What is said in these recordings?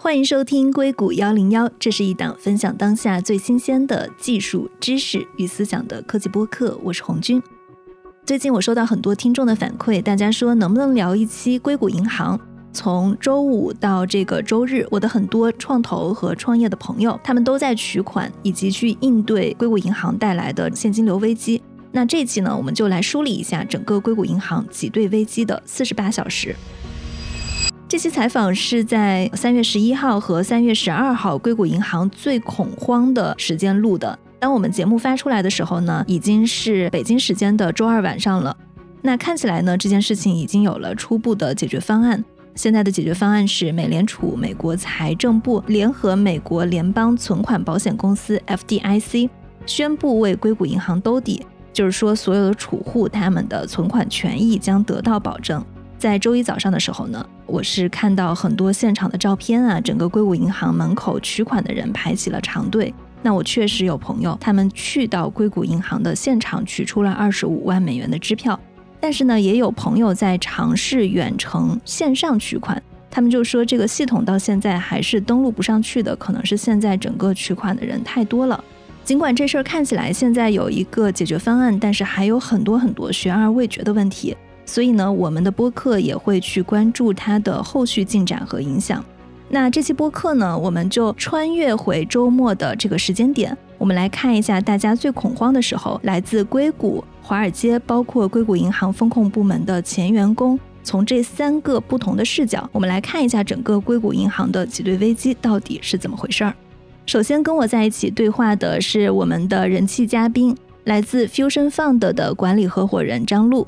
欢迎收听硅谷幺零幺，这是一档分享当下最新鲜的技术知识与思想的科技播客。我是红军。最近我收到很多听众的反馈，大家说能不能聊一期硅谷银行？从周五到这个周日，我的很多创投和创业的朋友，他们都在取款以及去应对硅谷银行带来的现金流危机。那这期呢，我们就来梳理一下整个硅谷银行挤兑危机的四十八小时。这期采访是在三月十一号和三月十二号硅谷银行最恐慌的时间录的。当我们节目发出来的时候呢，已经是北京时间的周二晚上了。那看起来呢，这件事情已经有了初步的解决方案。现在的解决方案是，美联储、美国财政部联合美国联邦存款保险公司 （FDIC） 宣布为硅谷银行兜底，就是说所有的储户他们的存款权益将得到保证。在周一早上的时候呢，我是看到很多现场的照片啊，整个硅谷银行门口取款的人排起了长队。那我确实有朋友，他们去到硅谷银行的现场取出了二十五万美元的支票，但是呢，也有朋友在尝试远程线上取款，他们就说这个系统到现在还是登录不上去的，可能是现在整个取款的人太多了。尽管这事儿看起来现在有一个解决方案，但是还有很多很多悬而未决的问题。所以呢，我们的播客也会去关注它的后续进展和影响。那这期播客呢，我们就穿越回周末的这个时间点，我们来看一下大家最恐慌的时候，来自硅谷、华尔街，包括硅谷银行风控部门的前员工，从这三个不同的视角，我们来看一下整个硅谷银行的挤兑危机到底是怎么回事儿。首先跟我在一起对话的是我们的人气嘉宾，来自 Fusion Fund 的管理合伙人张璐。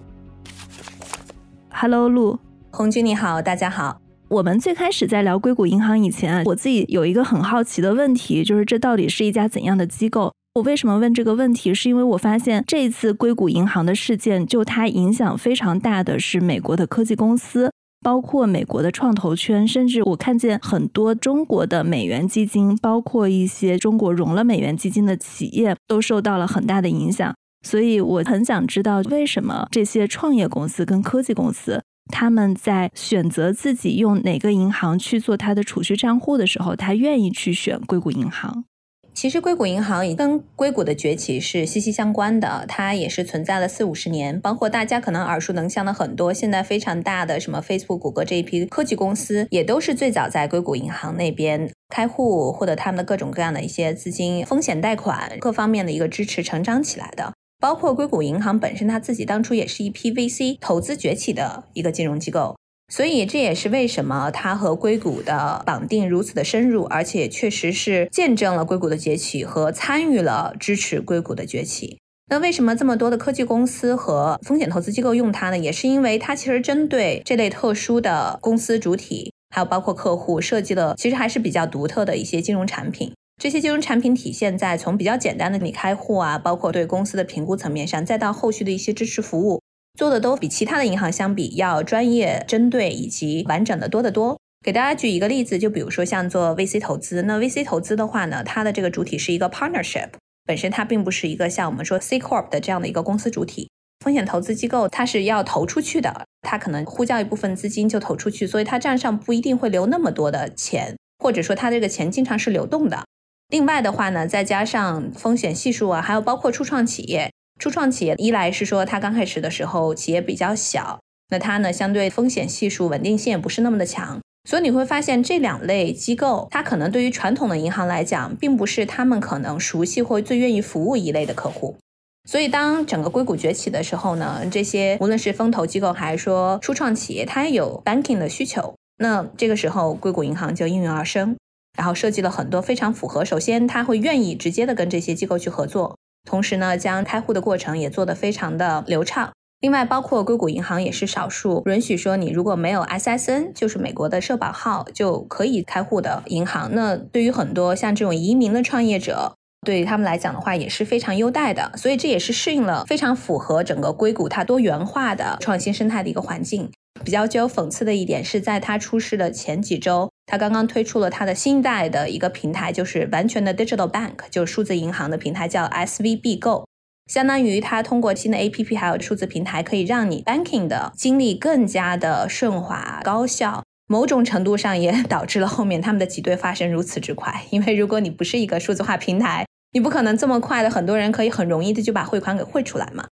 Hello，陆红军你好，大家好。我们最开始在聊硅谷银行以前，我自己有一个很好奇的问题，就是这到底是一家怎样的机构？我为什么问这个问题？是因为我发现这一次硅谷银行的事件，就它影响非常大的是美国的科技公司，包括美国的创投圈，甚至我看见很多中国的美元基金，包括一些中国融了美元基金的企业，都受到了很大的影响。所以我很想知道，为什么这些创业公司跟科技公司，他们在选择自己用哪个银行去做他的储蓄账户的时候，他愿意去选硅谷银行？其实硅谷银行也跟硅谷的崛起是息息相关的，它也是存在了四五十年。包括大家可能耳熟能详的很多现在非常大的什么 Facebook、谷歌这一批科技公司，也都是最早在硅谷银行那边开户，获得他们的各种各样的一些资金、风险贷款各方面的一个支持，成长起来的。包括硅谷银行本身，它自己当初也是一批 VC 投资崛起的一个金融机构，所以这也是为什么它和硅谷的绑定如此的深入，而且确实是见证了硅谷的崛起和参与了支持硅谷的崛起。那为什么这么多的科技公司和风险投资机构用它呢？也是因为它其实针对这类特殊的公司主体，还有包括客户，设计了其实还是比较独特的一些金融产品。这些金融产品体现在从比较简单的你开户啊，包括对公司的评估层面上，再到后续的一些支持服务，做的都比其他的银行相比要专业、针对以及完整的多得多。给大家举一个例子，就比如说像做 VC 投资，那 VC 投资的话呢，它的这个主体是一个 partnership，本身它并不是一个像我们说 C corp 的这样的一个公司主体。风险投资机构它是要投出去的，它可能呼叫一部分资金就投出去，所以它账上不一定会留那么多的钱，或者说它这个钱经常是流动的。另外的话呢，再加上风险系数啊，还有包括初创企业，初创企业一来是说它刚开始的时候企业比较小，那它呢相对风险系数稳定性也不是那么的强，所以你会发现这两类机构，它可能对于传统的银行来讲，并不是他们可能熟悉或最愿意服务一类的客户。所以当整个硅谷崛起的时候呢，这些无论是风投机构还是说初创企业，它也有 banking 的需求，那这个时候硅谷银行就应运而生。然后设计了很多非常符合，首先他会愿意直接的跟这些机构去合作，同时呢，将开户的过程也做得非常的流畅。另外，包括硅谷银行也是少数允许说你如果没有 SSN，就是美国的社保号就可以开户的银行。那对于很多像这种移民的创业者，对于他们来讲的话也是非常优待的。所以这也是适应了非常符合整个硅谷它多元化的创新生态的一个环境。比较具有讽刺的一点是在它出事的前几周。它刚刚推出了它的新代的一个平台，就是完全的 digital bank，就是数字银行的平台，叫 SVB Go。相当于它通过新的 APP 还有数字平台，可以让你 banking 的经历更加的顺滑高效。某种程度上也 导致了后面他们的挤兑发生如此之快。因为如果你不是一个数字化平台，你不可能这么快的，很多人可以很容易的就把汇款给汇出来嘛。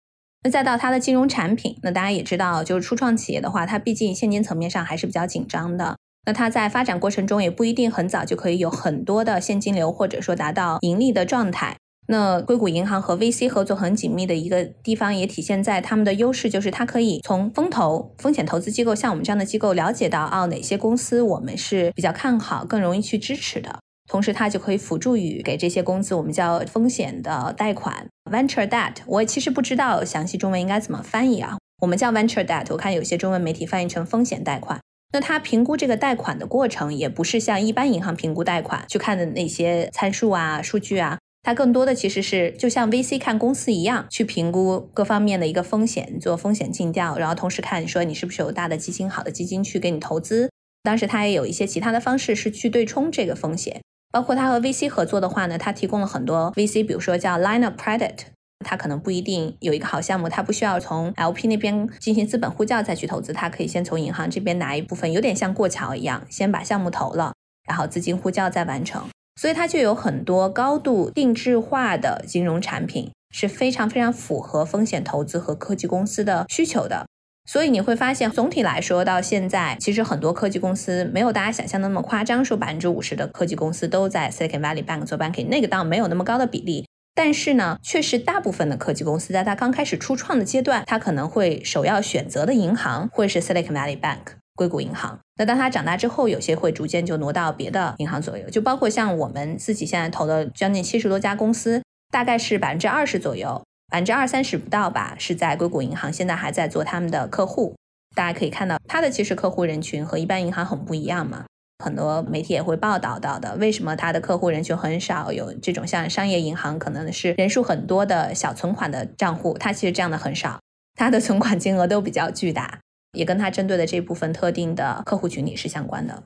那再到它的金融产品，那大家也知道，就是初创企业的话，它毕竟现金层面上还是比较紧张的。那它在发展过程中也不一定很早就可以有很多的现金流，或者说达到盈利的状态。那硅谷银行和 VC 合作很紧密的一个地方，也体现在他们的优势，就是它可以从风投、风险投资机构，像我们这样的机构了解到，哦，哪些公司我们是比较看好、更容易去支持的。同时，它就可以辅助于给这些公司我们叫风险的贷款 （venture debt）。我其实不知道详细中文应该怎么翻译啊，我们叫 venture debt。我看有些中文媒体翻译成风险贷款。那它评估这个贷款的过程，也不是像一般银行评估贷款去看的那些参数啊、数据啊。它更多的其实是就像 VC 看公司一样，去评估各方面的一个风险，做风险尽调，然后同时看说你是不是有大的基金、好的基金去给你投资。当时它也有一些其他的方式是去对冲这个风险，包括它和 VC 合作的话呢，它提供了很多 VC，比如说叫 Line of Credit，它可能不一定有一个好项目，它不需要从 LP 那边进行资本呼叫再去投资，它可以先从银行这边拿一部分，有点像过桥一样，先把项目投了，然后资金呼叫再完成。所以它就有很多高度定制化的金融产品，是非常非常符合风险投资和科技公司的需求的。所以你会发现，总体来说，到现在其实很多科技公司没有大家想象的那么夸张，说百分之五十的科技公司都在 Silicon Valley Bank 做 banking，那个倒没有那么高的比例。但是呢，确实大部分的科技公司在它刚开始初创的阶段，它可能会首要选择的银行会是 Silicon Valley Bank。硅谷银行，那当它长大之后，有些会逐渐就挪到别的银行左右，就包括像我们自己现在投的将近七十多家公司，大概是百分之二十左右，百分之二三十不到吧，是在硅谷银行，现在还在做他们的客户。大家可以看到，它的其实客户人群和一般银行很不一样嘛，很多媒体也会报道到的。为什么它的客户人群很少？有这种像商业银行，可能是人数很多的小存款的账户，它其实这样的很少，它的存款金额都比较巨大。也跟它针对的这部分特定的客户群体是相关的。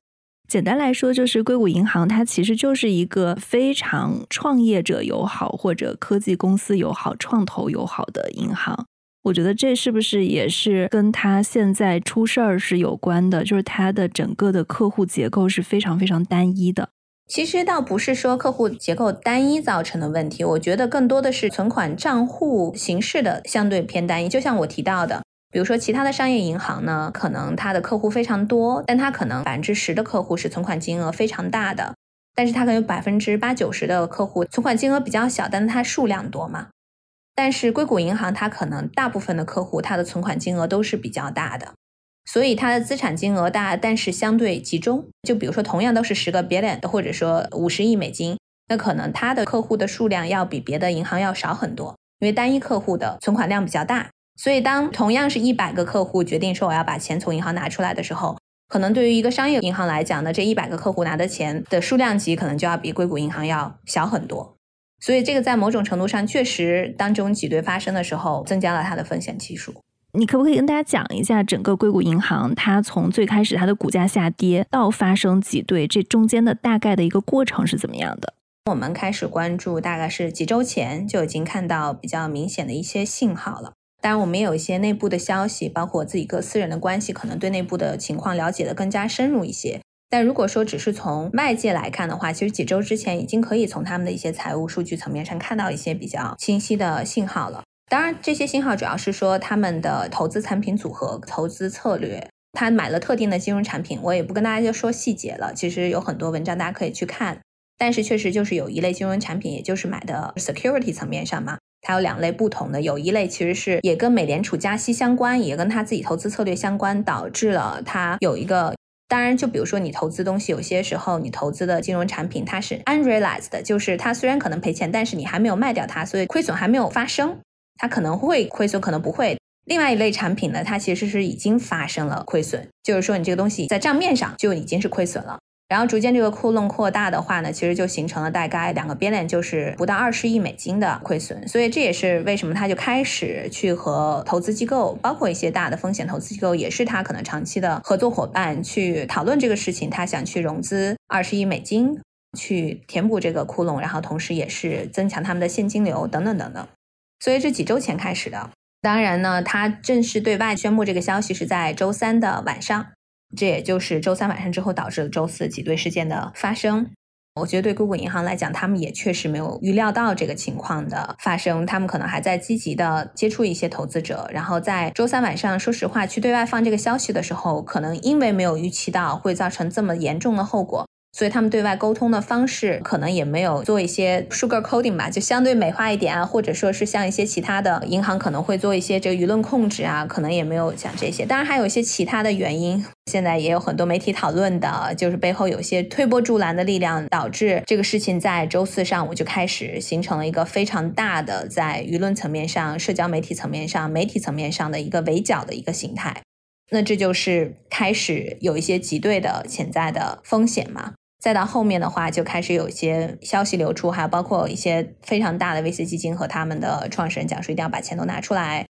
简单来说，就是硅谷银行它其实就是一个非常创业者友好或者科技公司友好、创投友好的银行。我觉得这是不是也是跟他现在出事儿是有关的？就是他的整个的客户结构是非常非常单一的。其实倒不是说客户结构单一造成的问题，我觉得更多的是存款账户形式的相对偏单一。就像我提到的。比如说，其他的商业银行呢，可能它的客户非常多，但它可能百分之十的客户是存款金额非常大的，但是它可能有百分之八九十的客户存款金额比较小，但是它数量多嘛。但是硅谷银行它可能大部分的客户它的存款金额都是比较大的，所以它的资产金额大，但是相对集中。就比如说，同样都是十个 billion，或者说五十亿美金，那可能它的客户的数量要比别的银行要少很多，因为单一客户的存款量比较大。所以，当同样是一百个客户决定说我要把钱从银行拿出来的时候，可能对于一个商业银行来讲呢，这一百个客户拿的钱的数量级可能就要比硅谷银行要小很多。所以，这个在某种程度上确实，当这种挤兑发生的时候，增加了它的风险系数。你可不可以跟大家讲一下，整个硅谷银行它从最开始它的股价下跌到发生挤兑，这中间的大概的一个过程是怎么样的？我们开始关注，大概是几周前就已经看到比较明显的一些信号了。当然，我们也有一些内部的消息，包括我自己个私人的关系，可能对内部的情况了解的更加深入一些。但如果说只是从外界来看的话，其实几周之前已经可以从他们的一些财务数据层面上看到一些比较清晰的信号了。当然，这些信号主要是说他们的投资产品组合、投资策略，他买了特定的金融产品，我也不跟大家就说细节了。其实有很多文章大家可以去看，但是确实就是有一类金融产品，也就是买的 security 层面上嘛。它有两类不同的，有一类其实是也跟美联储加息相关，也跟他自己投资策略相关，导致了他有一个。当然，就比如说你投资东西，有些时候你投资的金融产品它是 unrealized 的，就是它虽然可能赔钱，但是你还没有卖掉它，所以亏损还没有发生，它可能会亏损，可能不会。另外一类产品呢，它其实是已经发生了亏损，就是说你这个东西在账面上就已经是亏损了。然后逐渐这个窟窿扩大的话呢，其实就形成了大概两个 billion，就是不到二十亿美金的亏损。所以这也是为什么他就开始去和投资机构，包括一些大的风险投资机构，也是他可能长期的合作伙伴去讨论这个事情。他想去融资二十亿美金，去填补这个窟窿，然后同时也是增强他们的现金流等等等等。所以这几周前开始的。当然呢，他正式对外宣布这个消息是在周三的晚上。这也就是周三晚上之后导致了周四挤兑事件的发生。我觉得对硅谷银行来讲，他们也确实没有预料到这个情况的发生，他们可能还在积极的接触一些投资者，然后在周三晚上，说实话去对外放这个消息的时候，可能因为没有预期到会造成这么严重的后果。所以他们对外沟通的方式可能也没有做一些 sugar coating 吧，就相对美化一点啊，或者说是像一些其他的银行可能会做一些这个舆论控制啊，可能也没有讲这些。当然还有一些其他的原因，现在也有很多媒体讨论的，就是背后有些推波助澜的力量，导致这个事情在周四上午就开始形成了一个非常大的在舆论层面上、社交媒体层面上、媒体层面上的一个围剿的一个形态。那这就是开始有一些挤兑的潜在的风险嘛。再到后面的话，就开始有一些消息流出，还包括一些非常大的 VC 基金和他们的创始人讲说，一定要把钱都拿出来。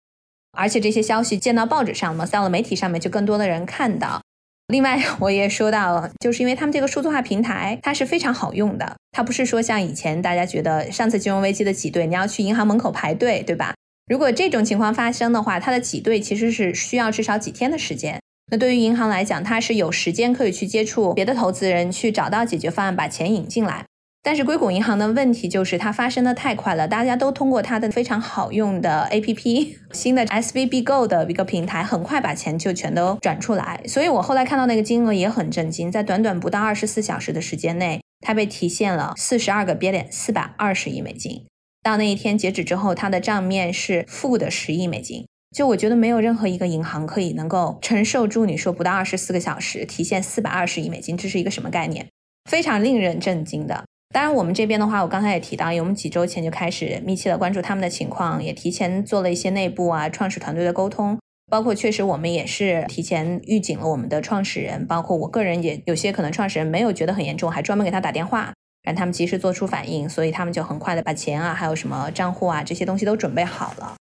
而且这些消息见到报纸上嘛，到了媒体上面，就更多的人看到。另外，我也说到，就是因为他们这个数字化平台，它是非常好用的，它不是说像以前大家觉得上次金融危机的挤兑，你要去银行门口排队，对吧？如果这种情况发生的话，它的挤兑其实是需要至少几天的时间。那对于银行来讲，它是有时间可以去接触别的投资人，去找到解决方案，把钱引进来。但是硅谷银行的问题就是它发生的太快了，大家都通过它的非常好用的 APP，新的 SVB Go 的一个平台，很快把钱就全都转出来。所以我后来看到那个金额也很震惊，在短短不到二十四小时的时间内，它被提现了四十二个 billion，四百二十亿美金。到那一天截止之后，它的账面是负的十亿美金。就我觉得没有任何一个银行可以能够承受住你说不到二十四个小时提现四百二十亿美金，这是一个什么概念？非常令人震惊的。当然，我们这边的话，我刚才也提到，因为我们几周前就开始密切的关注他们的情况，也提前做了一些内部啊创始团队的沟通，包括确实我们也是提前预警了我们的创始人，包括我个人也有些可能创始人没有觉得很严重，还专门给他打电话，让他们及时做出反应，所以他们就很快的把钱啊，还有什么账户啊这些东西都准备好了。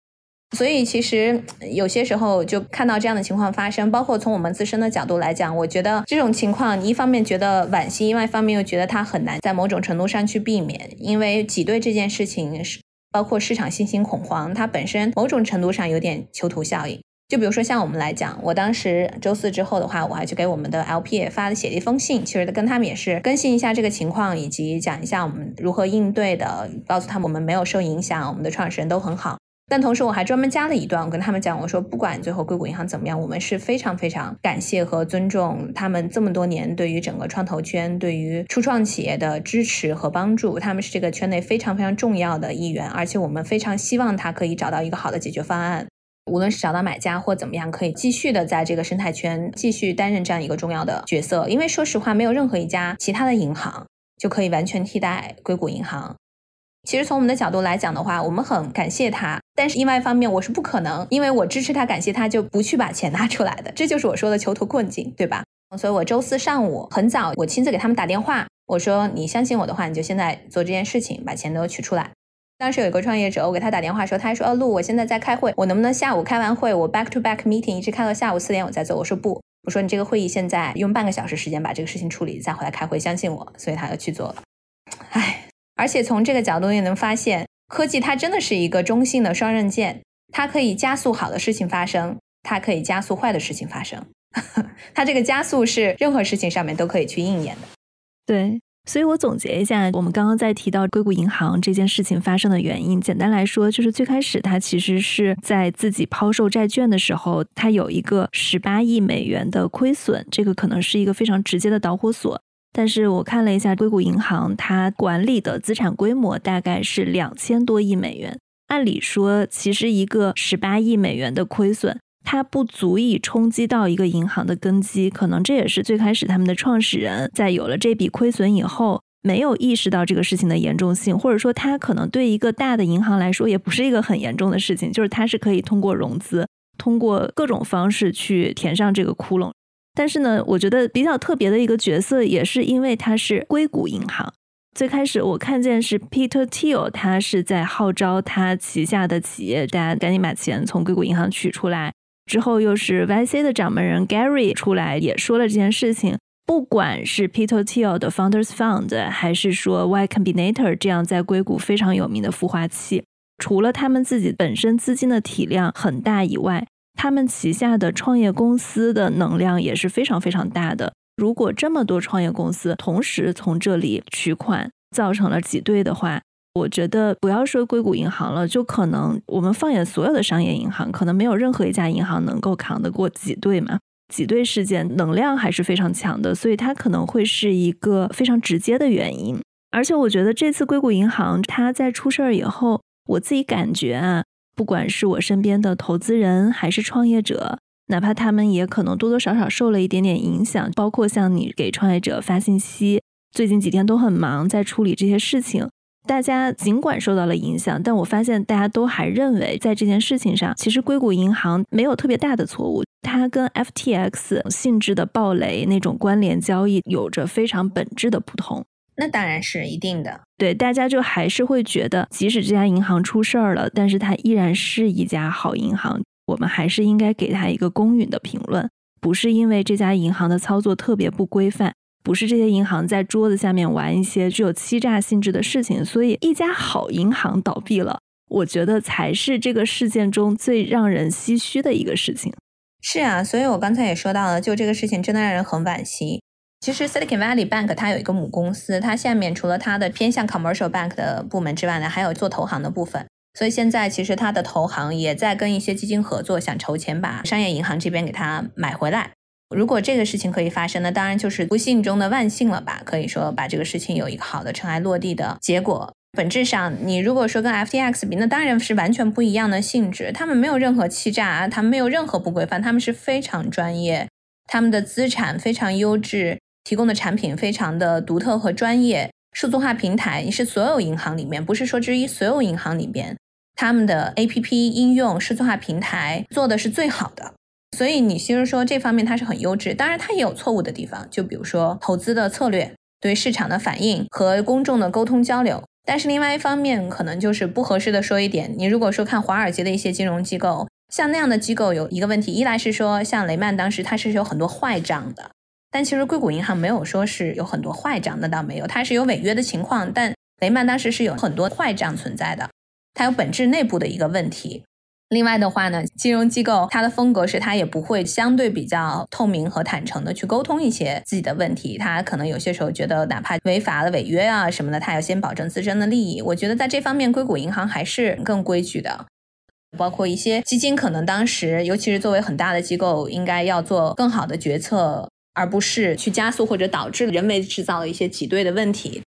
所以其实有些时候就看到这样的情况发生，包括从我们自身的角度来讲，我觉得这种情况，一方面觉得惋惜，另外一方面又觉得它很难在某种程度上去避免，因为挤兑这件事情是包括市场信心恐慌，它本身某种程度上有点囚徒效应。就比如说像我们来讲，我当时周四之后的话，我还去给我们的 LP 发了写了一封信，其实跟他们也是更新一下这个情况，以及讲一下我们如何应对的，告诉他们我们没有受影响，我们的创始人都很好。但同时，我还专门加了一段，我跟他们讲，我说不管最后硅谷银行怎么样，我们是非常非常感谢和尊重他们这么多年对于整个创投圈、对于初创企业的支持和帮助，他们是这个圈内非常非常重要的一员，而且我们非常希望他可以找到一个好的解决方案，无论是找到买家或怎么样，可以继续的在这个生态圈继续担任这样一个重要的角色。因为说实话，没有任何一家其他的银行就可以完全替代硅谷银行。其实从我们的角度来讲的话，我们很感谢他，但是另外一方面，我是不可能因为我支持他、感谢他就不去把钱拿出来的，这就是我说的囚徒困境，对吧？所以我周四上午很早，我亲自给他们打电话，我说你相信我的话，你就现在做这件事情，把钱都取出来。当时有一个创业者，我给他打电话说，他还说，哦，陆，我现在在开会，我能不能下午开完会，我 back to back meeting 一直开到下午四点，我再走？我说不，我说你这个会议现在用半个小时时间把这个事情处理，再回来开会，相信我。所以他要去做了，而且从这个角度也能发现，科技它真的是一个中性的双刃剑，它可以加速好的事情发生，它可以加速坏的事情发生。它这个加速是任何事情上面都可以去应验的。对，所以我总结一下，我们刚刚在提到硅谷银行这件事情发生的原因，简单来说，就是最开始它其实是在自己抛售债券的时候，它有一个十八亿美元的亏损，这个可能是一个非常直接的导火索。但是我看了一下硅谷银行，它管理的资产规模大概是两千多亿美元。按理说，其实一个十八亿美元的亏损，它不足以冲击到一个银行的根基。可能这也是最开始他们的创始人在有了这笔亏损以后，没有意识到这个事情的严重性，或者说他可能对一个大的银行来说也不是一个很严重的事情，就是它是可以通过融资，通过各种方式去填上这个窟窿。但是呢，我觉得比较特别的一个角色，也是因为他是硅谷银行。最开始我看见是 Peter Thiel，他是在号召他旗下的企业，大家赶紧把钱从硅谷银行取出来。之后又是 YC 的掌门人 Gary 出来也说了这件事情。不管是 Peter Thiel 的 Founders Fund，还是说 Y Combinator 这样在硅谷非常有名的孵化器，除了他们自己本身资金的体量很大以外，他们旗下的创业公司的能量也是非常非常大的。如果这么多创业公司同时从这里取款，造成了挤兑的话，我觉得不要说硅谷银行了，就可能我们放眼所有的商业银行，可能没有任何一家银行能够扛得过挤兑嘛。挤兑事件能量还是非常强的，所以它可能会是一个非常直接的原因。而且我觉得这次硅谷银行它在出事儿以后，我自己感觉啊，不管是我身边的投资人还是创业者，哪怕他们也可能多多少少受了一点点影响，包括像你给创业者发信息，最近几天都很忙，在处理这些事情。大家尽管受到了影响，但我发现大家都还认为，在这件事情上，其实硅谷银行没有特别大的错误。它跟 FTX 性质的暴雷那种关联交易有着非常本质的不同。那当然是一定的。对，大家就还是会觉得，即使这家银行出事儿了，但是它依然是一家好银行。我们还是应该给它一个公允的评论，不是因为这家银行的操作特别不规范。不是这些银行在桌子下面玩一些具有欺诈性质的事情，所以一家好银行倒闭了，我觉得才是这个事件中最让人唏嘘的一个事情。是啊，所以我刚才也说到了，就这个事情真的让人很惋惜。其实 Silicon Valley Bank 它有一个母公司，它下面除了它的偏向 commercial bank 的部门之外呢，还有做投行的部分。所以现在其实它的投行也在跟一些基金合作，想筹钱把商业银行这边给它买回来。如果这个事情可以发生，那当然就是不幸中的万幸了吧？可以说把这个事情有一个好的尘埃落地的结果。本质上，你如果说跟 FTX 比，那当然是完全不一样的性质。他们没有任何欺诈，他们没有任何不规范，他们是非常专业，他们的资产非常优质，提供的产品非常的独特和专业。数字化平台是所有银行里面，不是说之一，所有银行里边，他们的 APP 应用数字化平台做的是最好的。所以你其实说这方面它是很优质，当然它也有错误的地方，就比如说投资的策略、对市场的反应和公众的沟通交流。但是另外一方面，可能就是不合适的说一点，你如果说看华尔街的一些金融机构，像那样的机构有一个问题，一来是说像雷曼当时它是有很多坏账的，但其实硅谷银行没有说是有很多坏账，那倒没有，它是有违约的情况，但雷曼当时是有很多坏账存在的，它有本质内部的一个问题。另外的话呢，金融机构它的风格是它也不会相对比较透明和坦诚的去沟通一些自己的问题，它可能有些时候觉得哪怕违法了违约啊什么的，它要先保证自身的利益。我觉得在这方面，硅谷银行还是更规矩的，包括一些基金可能当时，尤其是作为很大的机构，应该要做更好的决策，而不是去加速或者导致人为制造了一些挤兑的问题。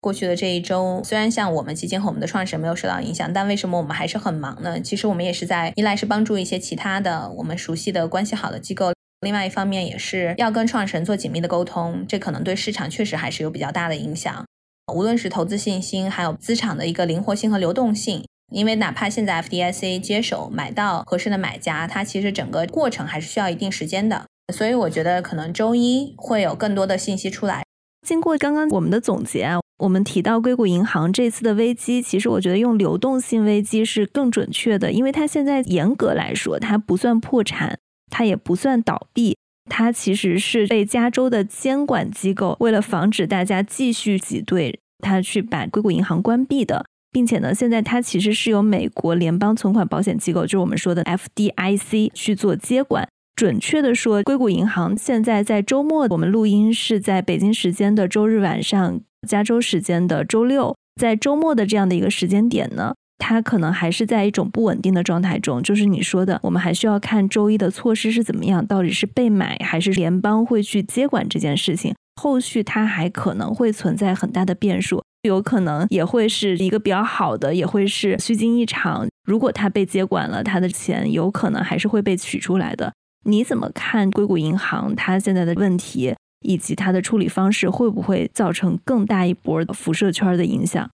过去的这一周，虽然像我们基金和我们的创始人没有受到影响，但为什么我们还是很忙呢？其实我们也是在一来是帮助一些其他的我们熟悉的关系好的机构，另外一方面也是要跟创始人做紧密的沟通。这可能对市场确实还是有比较大的影响，无论是投资信心，还有资产的一个灵活性和流动性。因为哪怕现在 FDIC 接手买到合适的买家，它其实整个过程还是需要一定时间的。所以我觉得可能周一会有更多的信息出来。经过刚刚我们的总结啊。我们提到硅谷银行这次的危机，其实我觉得用流动性危机是更准确的，因为它现在严格来说，它不算破产，它也不算倒闭，它其实是被加州的监管机构为了防止大家继续挤兑，它去把硅谷银行关闭的，并且呢，现在它其实是由美国联邦存款保险机构，就是我们说的 FDIC 去做接管。准确的说，硅谷银行现在在周末，我们录音是在北京时间的周日晚上。加州时间的周六，在周末的这样的一个时间点呢，它可能还是在一种不稳定的状态中。就是你说的，我们还需要看周一的措施是怎么样，到底是被买还是联邦会去接管这件事情。后续它还可能会存在很大的变数，有可能也会是一个比较好的，也会是虚惊一场。如果它被接管了，它的钱有可能还是会被取出来的。你怎么看硅谷银行它现在的问题？以及它的处理方式会不会造成更大一波的辐射圈的影响？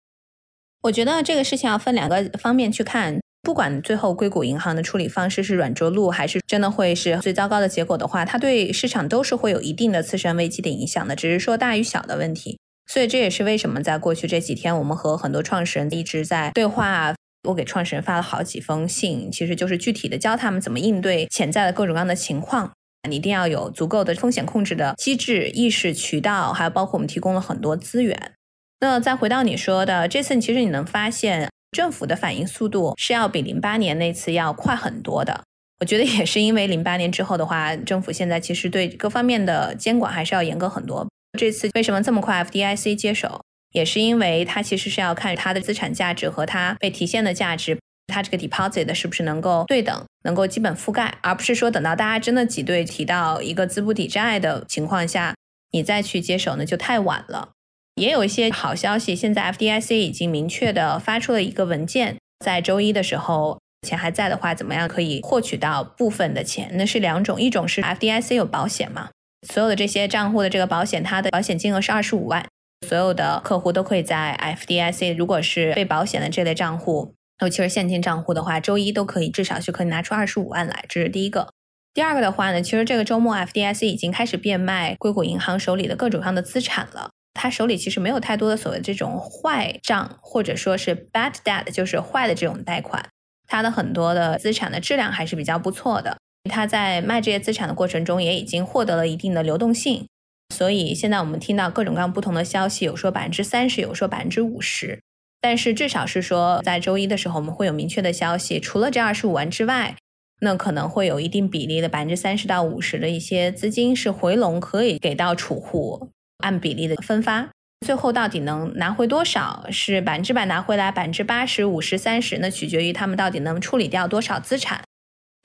我觉得这个事情要分两个方面去看。不管最后硅谷银行的处理方式是软着陆，还是真的会是最糟糕的结果的话，它对市场都是会有一定的次生危机的影响的，只是说大与小的问题。所以这也是为什么在过去这几天，我们和很多创始人一直在对话。我给创始人发了好几封信，其实就是具体的教他们怎么应对潜在的各种各样的情况。你一定要有足够的风险控制的机制、意识、渠道，还有包括我们提供了很多资源。那再回到你说的这次，其实你能发现政府的反应速度是要比零八年那次要快很多的。我觉得也是因为零八年之后的话，政府现在其实对各方面的监管还是要严格很多。这次为什么这么快 FDIC 接手，也是因为它其实是要看它的资产价值和它被提现的价值，它这个 deposit 是不是能够对等，能够基本覆盖，而不是说等到大家真的挤兑提到一个资不抵债的情况下，你再去接手呢就太晚了。也有一些好消息，现在 FDIC 已经明确的发出了一个文件，在周一的时候。钱还在的话，怎么样可以获取到部分的钱？那是两种，一种是 FDIC 有保险嘛，所有的这些账户的这个保险，它的保险金额是二十五万，所有的客户都可以在 FDIC，如果是被保险的这类账户，尤其是现金账户的话，周一都可以至少是可以拿出二十五万来，这是第一个。第二个的话呢，其实这个周末 FDIC 已经开始变卖硅谷银行手里的各种各样的资产了，他手里其实没有太多的所谓这种坏账，或者说是 bad debt，就是坏的这种贷款。他的很多的资产的质量还是比较不错的，他在卖这些资产的过程中也已经获得了一定的流动性，所以现在我们听到各种各样不同的消息，有说百分之三十，有说百分之五十，但是至少是说在周一的时候我们会有明确的消息，除了这二十五万之外，那可能会有一定比例的百分之三十到五十的一些资金是回笼，可以给到储户，按比例的分发。最后到底能拿回多少？是百分之百拿回来，百分之八十五十三十？那取决于他们到底能处理掉多少资产。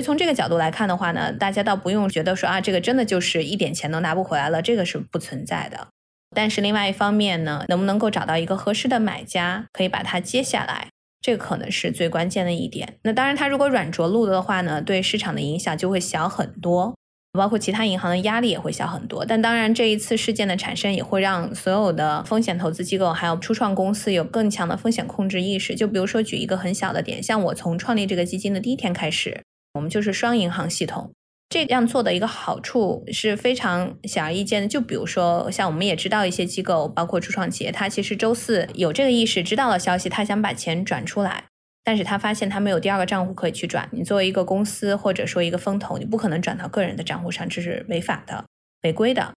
从这个角度来看的话呢，大家倒不用觉得说啊，这个真的就是一点钱都拿不回来了，这个是不存在的。但是另外一方面呢，能不能够找到一个合适的买家，可以把它接下来，这个可能是最关键的一点。那当然，它如果软着陆的话呢，对市场的影响就会小很多。包括其他银行的压力也会小很多，但当然这一次事件的产生也会让所有的风险投资机构还有初创公司有更强的风险控制意识。就比如说举一个很小的点，像我从创立这个基金的第一天开始，我们就是双银行系统。这样做的一个好处是非常显而易见的。就比如说像我们也知道一些机构，包括初创企业，他其实周四有这个意识，知道了消息，他想把钱转出来。但是他发现他没有第二个账户可以去转。你作为一个公司或者说一个风投，你不可能转到个人的账户上，这是违法的、违规的。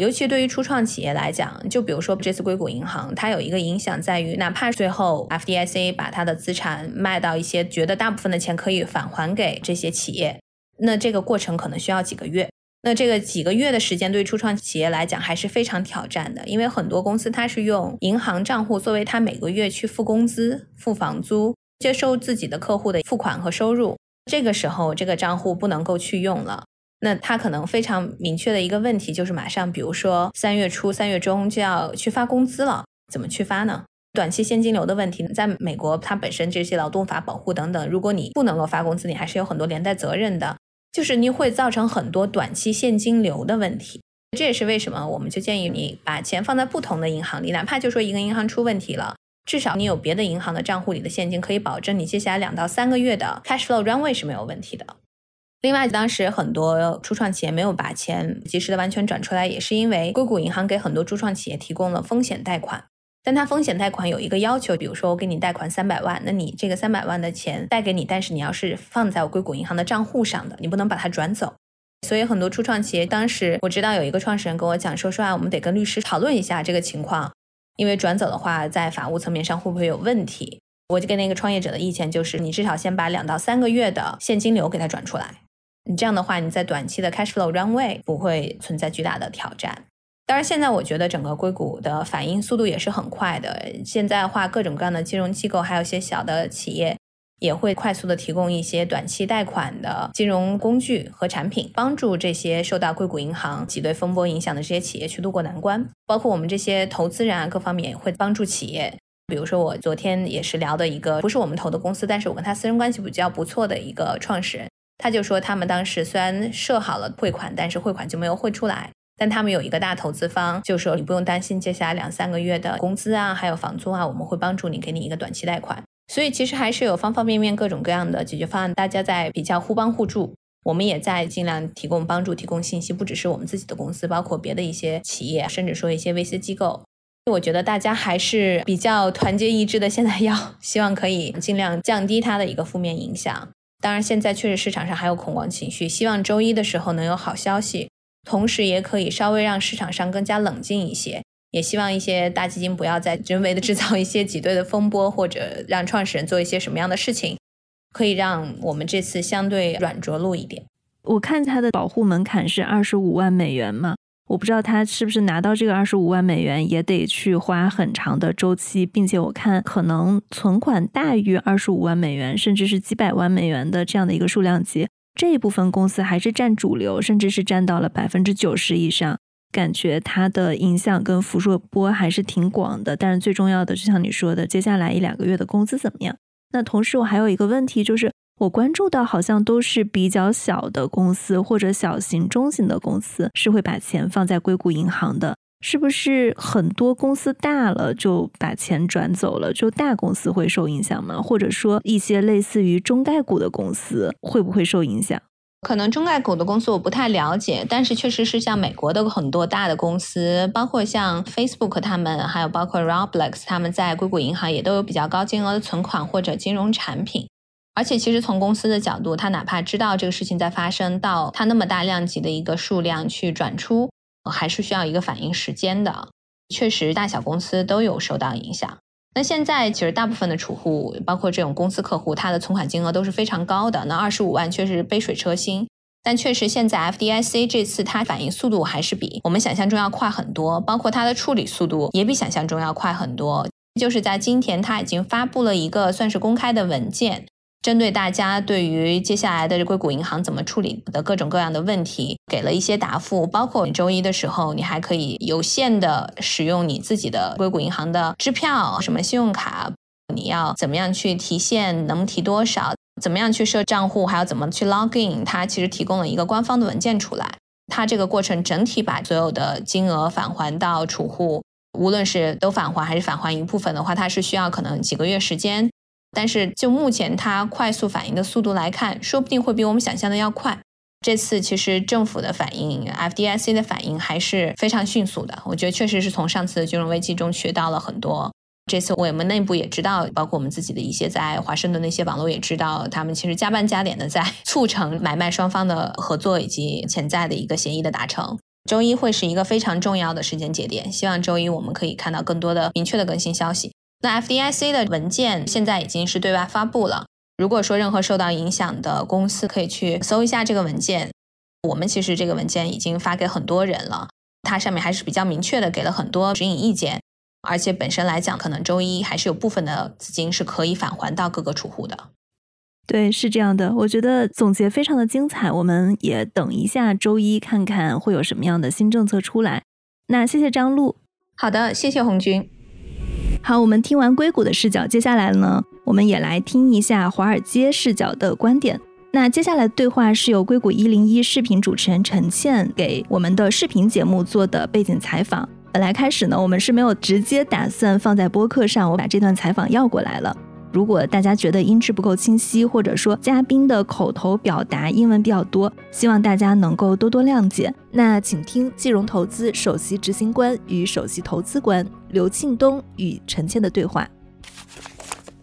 尤其对于初创企业来讲，就比如说这次硅谷银行，它有一个影响在于，哪怕最后 FDIC 把它的资产卖到一些，觉得大部分的钱可以返还给这些企业，那这个过程可能需要几个月。那这个几个月的时间对初创企业来讲还是非常挑战的，因为很多公司它是用银行账户作为它每个月去付工资、付房租。接收自己的客户的付款和收入，这个时候这个账户不能够去用了。那他可能非常明确的一个问题就是，马上比如说三月初、三月中就要去发工资了，怎么去发呢？短期现金流的问题，在美国它本身这些劳动法保护等等，如果你不能够发工资，你还是有很多连带责任的，就是你会造成很多短期现金流的问题。这也是为什么我们就建议你把钱放在不同的银行里，哪怕就说一个银行出问题了。至少你有别的银行的账户里的现金，可以保证你接下来两到三个月的 cash flow runway 是没有问题的。另外，当时很多初创企业没有把钱及时的完全转出来，也是因为硅谷银行给很多初创企业提供了风险贷款。但它风险贷款有一个要求，比如说我给你贷款三百万，那你这个三百万的钱贷给你，但是你要是放在我硅谷银行的账户上的，你不能把它转走。所以很多初创企业当时我知道有一个创始人跟我讲说说啊，我们得跟律师讨论一下这个情况。因为转走的话，在法务层面上会不会有问题？我就跟那个创业者的意见就是，你至少先把两到三个月的现金流给他转出来。你这样的话，你在短期的 cash flow runway 不会存在巨大的挑战。当然，现在我觉得整个硅谷的反应速度也是很快的。现在的话，各种各样的金融机构，还有一些小的企业。也会快速的提供一些短期贷款的金融工具和产品，帮助这些受到硅谷银行挤兑风波影响的这些企业去渡过难关。包括我们这些投资人啊，各方面也会帮助企业。比如说，我昨天也是聊的一个不是我们投的公司，但是我跟他私人关系比较不错的一个创始人，他就说他们当时虽然设好了汇款，但是汇款就没有汇出来。但他们有一个大投资方，就说你不用担心接下来两三个月的工资啊，还有房租啊，我们会帮助你，给你一个短期贷款。所以其实还是有方方面面各种各样的解决方案，大家在比较互帮互助。我们也在尽量提供帮助、提供信息，不只是我们自己的公司，包括别的一些企业，甚至说一些 VC 机构。我觉得大家还是比较团结一致的。现在要 希望可以尽量降低它的一个负面影响。当然，现在确实市场上还有恐慌情绪，希望周一的时候能有好消息，同时也可以稍微让市场上更加冷静一些。也希望一些大基金不要再人为的制造一些挤兑的风波，或者让创始人做一些什么样的事情。可以让我们这次相对软着陆一点。我看它的保护门槛是二十五万美元嘛，我不知道他是不是拿到这个二十五万美元也得去花很长的周期，并且我看可能存款大于二十五万美元，甚至是几百万美元的这样的一个数量级，这一部分公司还是占主流，甚至是占到了百分之九十以上，感觉它的影响跟辐射波还是挺广的。但是最重要的，就像你说的，接下来一两个月的工资怎么样？那同时我还有一个问题就是。我关注的好像都是比较小的公司或者小型中型的公司是会把钱放在硅谷银行的，是不是很多公司大了就把钱转走了，就大公司会受影响吗？或者说一些类似于中概股的公司会不会受影响？可能中概股的公司我不太了解，但是确实是像美国的很多大的公司，包括像 Facebook 他们，还有包括 Roblox 他们在硅谷银行也都有比较高金额的存款或者金融产品。而且，其实从公司的角度，他哪怕知道这个事情在发生，到他那么大量级的一个数量去转出，还是需要一个反应时间的。确实，大小公司都有受到影响。那现在，其实大部分的储户，包括这种公司客户，他的存款金额都是非常高的。那二十五万确实杯水车薪，但确实现在 FDIC 这次它反应速度还是比我们想象中要快很多，包括它的处理速度也比想象中要快很多。就是在今天，它已经发布了一个算是公开的文件。针对大家对于接下来的硅谷银行怎么处理的各种各样的问题，给了一些答复。包括周一的时候，你还可以有限的使用你自己的硅谷银行的支票、什么信用卡，你要怎么样去提现，能提多少，怎么样去设账户，还要怎么去 log in。它其实提供了一个官方的文件出来。它这个过程整体把所有的金额返还到储户，无论是都返还还是返还一部分的话，它是需要可能几个月时间。但是就目前它快速反应的速度来看，说不定会比我们想象的要快。这次其实政府的反应，FDIC 的反应还是非常迅速的。我觉得确实是从上次的金融危机中学到了很多。这次我们内部也知道，包括我们自己的一些在华盛顿的一些网络也知道，他们其实加班加点的在 促成买卖双方的合作以及潜在的一个协议的达成。周一会是一个非常重要的时间节点，希望周一我们可以看到更多的明确的更新消息。那 FDIC 的文件现在已经是对外发布了。如果说任何受到影响的公司可以去搜一下这个文件，我们其实这个文件已经发给很多人了，它上面还是比较明确的给了很多指引意见，而且本身来讲，可能周一还是有部分的资金是可以返还到各个储户的。对，是这样的，我觉得总结非常的精彩，我们也等一下周一看看会有什么样的新政策出来。那谢谢张璐，好的，谢谢红军。好，我们听完硅谷的视角，接下来呢，我们也来听一下华尔街视角的观点。那接下来的对话是由硅谷一零一视频主持人陈倩给我们的视频节目做的背景采访。本来开始呢，我们是没有直接打算放在播客上，我把这段采访要过来了。如果大家觉得音质不够清晰，或者说嘉宾的口头表达英文比较多，希望大家能够多多谅解。那请听季融投资首席执行官与首席投资官刘庆东与陈倩的对话。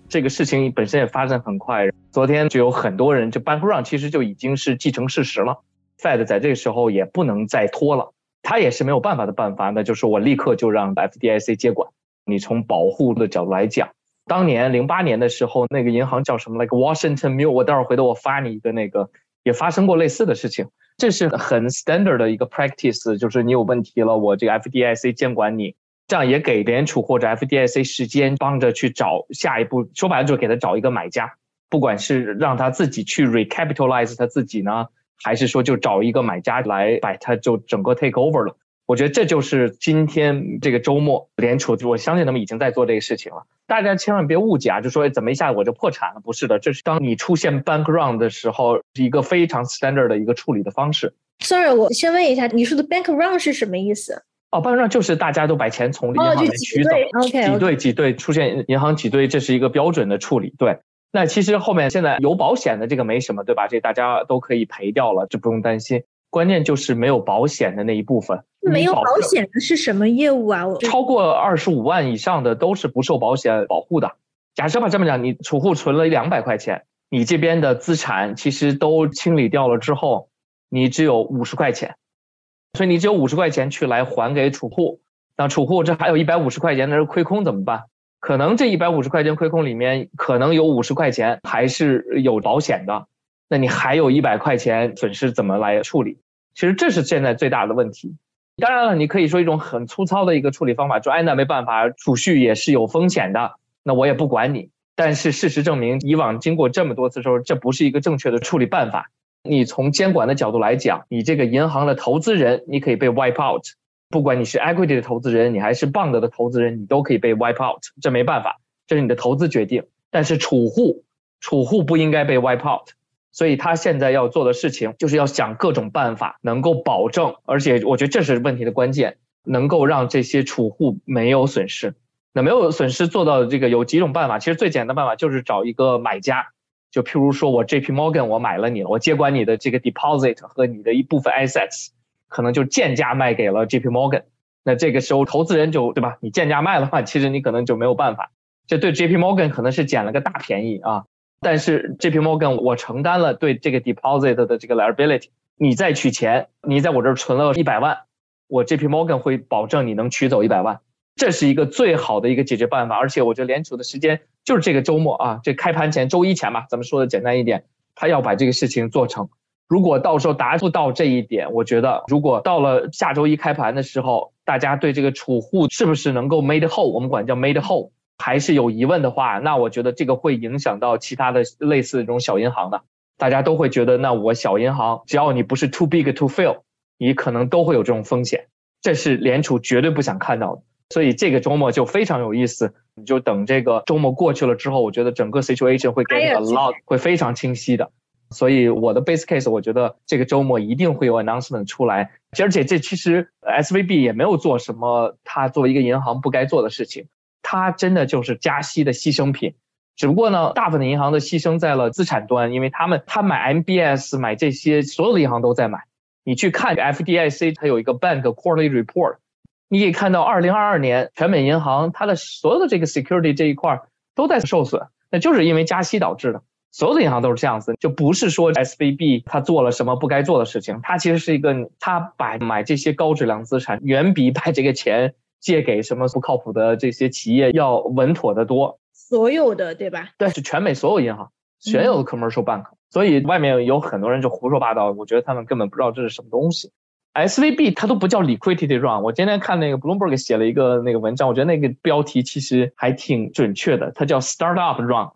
这个事情本身也发生很快，昨天就有很多人就 bank run，其实就已经是既成事实了。Fed 在这个时候也不能再拖了，他也是没有办法的办法，那就是我立刻就让 FDIC 接管。你从保护的角度来讲。当年零八年的时候，那个银行叫什么？那个 Washington Mill，我待会儿回头我发你一个那个，也发生过类似的事情。这是很 standard 的一个 practice，就是你有问题了，我这个 FDIC 监管你，这样也给联储或者 FDIC 时间帮着去找下一步。说白了就是给他找一个买家，不管是让他自己去 recapitalize 他自己呢，还是说就找一个买家来把他就整个 take over 了。我觉得这就是今天这个周末联储，我相信他们已经在做这个事情了。大家千万别误解啊，就说怎么一下我就破产了？不是的，这是当你出现 bank run 的时候，是一个非常 standard 的一个处理的方式。Sorry，我先问一下，你说的 bank run 是什么意思？哦，bank run 就是大家都把钱从银行里取走，挤兑挤兑出现银行挤兑，这是一个标准的处理。对，那其实后面现在有保险的这个没什么，对吧？这大家都可以赔掉了，这不用担心。关键就是没有保险的那一部分。没有保险的是什么业务啊？超过二十五万以上的都是不受保险保护的。假设吧，这么讲，你储户存了两百块钱，你这边的资产其实都清理掉了之后，你只有五十块钱，所以你只有五十块钱去来还给储户。那储户这还有一百五十块钱，那是亏空怎么办？可能这一百五十块钱亏空里面，可能有五十块钱还是有保险的，那你还有一百块钱损失怎么来处理？其实这是现在最大的问题。当然了，你可以说一种很粗糙的一个处理方法，说哎，那没办法，储蓄也是有风险的，那我也不管你。但是事实证明，以往经过这么多次之后，这不是一个正确的处理办法。你从监管的角度来讲，你这个银行的投资人，你可以被 wipe out。不管你是 equity 的投资人，你还是 bond 的投资人，你都可以被 wipe out。这没办法，这是你的投资决定。但是储户，储户不应该被 wipe out。所以他现在要做的事情，就是要想各种办法，能够保证，而且我觉得这是问题的关键，能够让这些储户没有损失。那没有损失做到的这个有几种办法，其实最简单的办法就是找一个买家，就譬如说我 J.P. Morgan 我买了你了，我接管你的这个 deposit 和你的一部分 assets，可能就贱价卖给了 J.P. Morgan，那这个时候投资人就对吧？你贱价卖的话，其实你可能就没有办法，这对 J.P. Morgan 可能是捡了个大便宜啊。但是 J.P. Morgan 我承担了对这个 deposit 的这个 liability，你再取钱，你在我这儿存了一百万，我 J.P. Morgan 会保证你能取走一百万。这是一个最好的一个解决办法，而且我觉得联储的时间就是这个周末啊，这开盘前周一前吧，咱们说的简单一点，他要把这个事情做成。如果到时候达不到这一点，我觉得如果到了下周一开盘的时候，大家对这个储户是不是能够 made whole，我们管叫 made whole，还是有疑问的话，那我觉得这个会影响到其他的类似这种小银行的，大家都会觉得，那我小银行只要你不是 too big to fail，你可能都会有这种风险，这是联储绝对不想看到的。所以这个周末就非常有意思，你就等这个周末过去了之后，我觉得整个 situation 会 get a lot 会非常清晰的。所以我的 base case，我觉得这个周末一定会有 announcement 出来，而且这其实 S V B 也没有做什么，他作为一个银行不该做的事情，它真的就是加息的牺牲品。只不过呢，大部分的银行的牺牲在了资产端，因为他们他买 M B S 买这些，所有的银行都在买。你去看 F D I C，它有一个 bank quarterly report。你可以看到，二零二二年全美银行它的所有的这个 security 这一块都在受损，那就是因为加息导致的。所有的银行都是这样子，就不是说 S V B 它做了什么不该做的事情，它其实是一个，它把买这些高质量资产远比把这个钱借给什么不靠谱的这些企业要稳妥的多。所有的对吧？对，是全美所有银行，全有的 commercial bank。所以外面有很多人就胡说八道，我觉得他们根本不知道这是什么东西。S V B 它都不叫 liquidity run，我今天看那个 Bloomberg 写了一个那个文章，我觉得那个标题其实还挺准确的，它叫 startup run。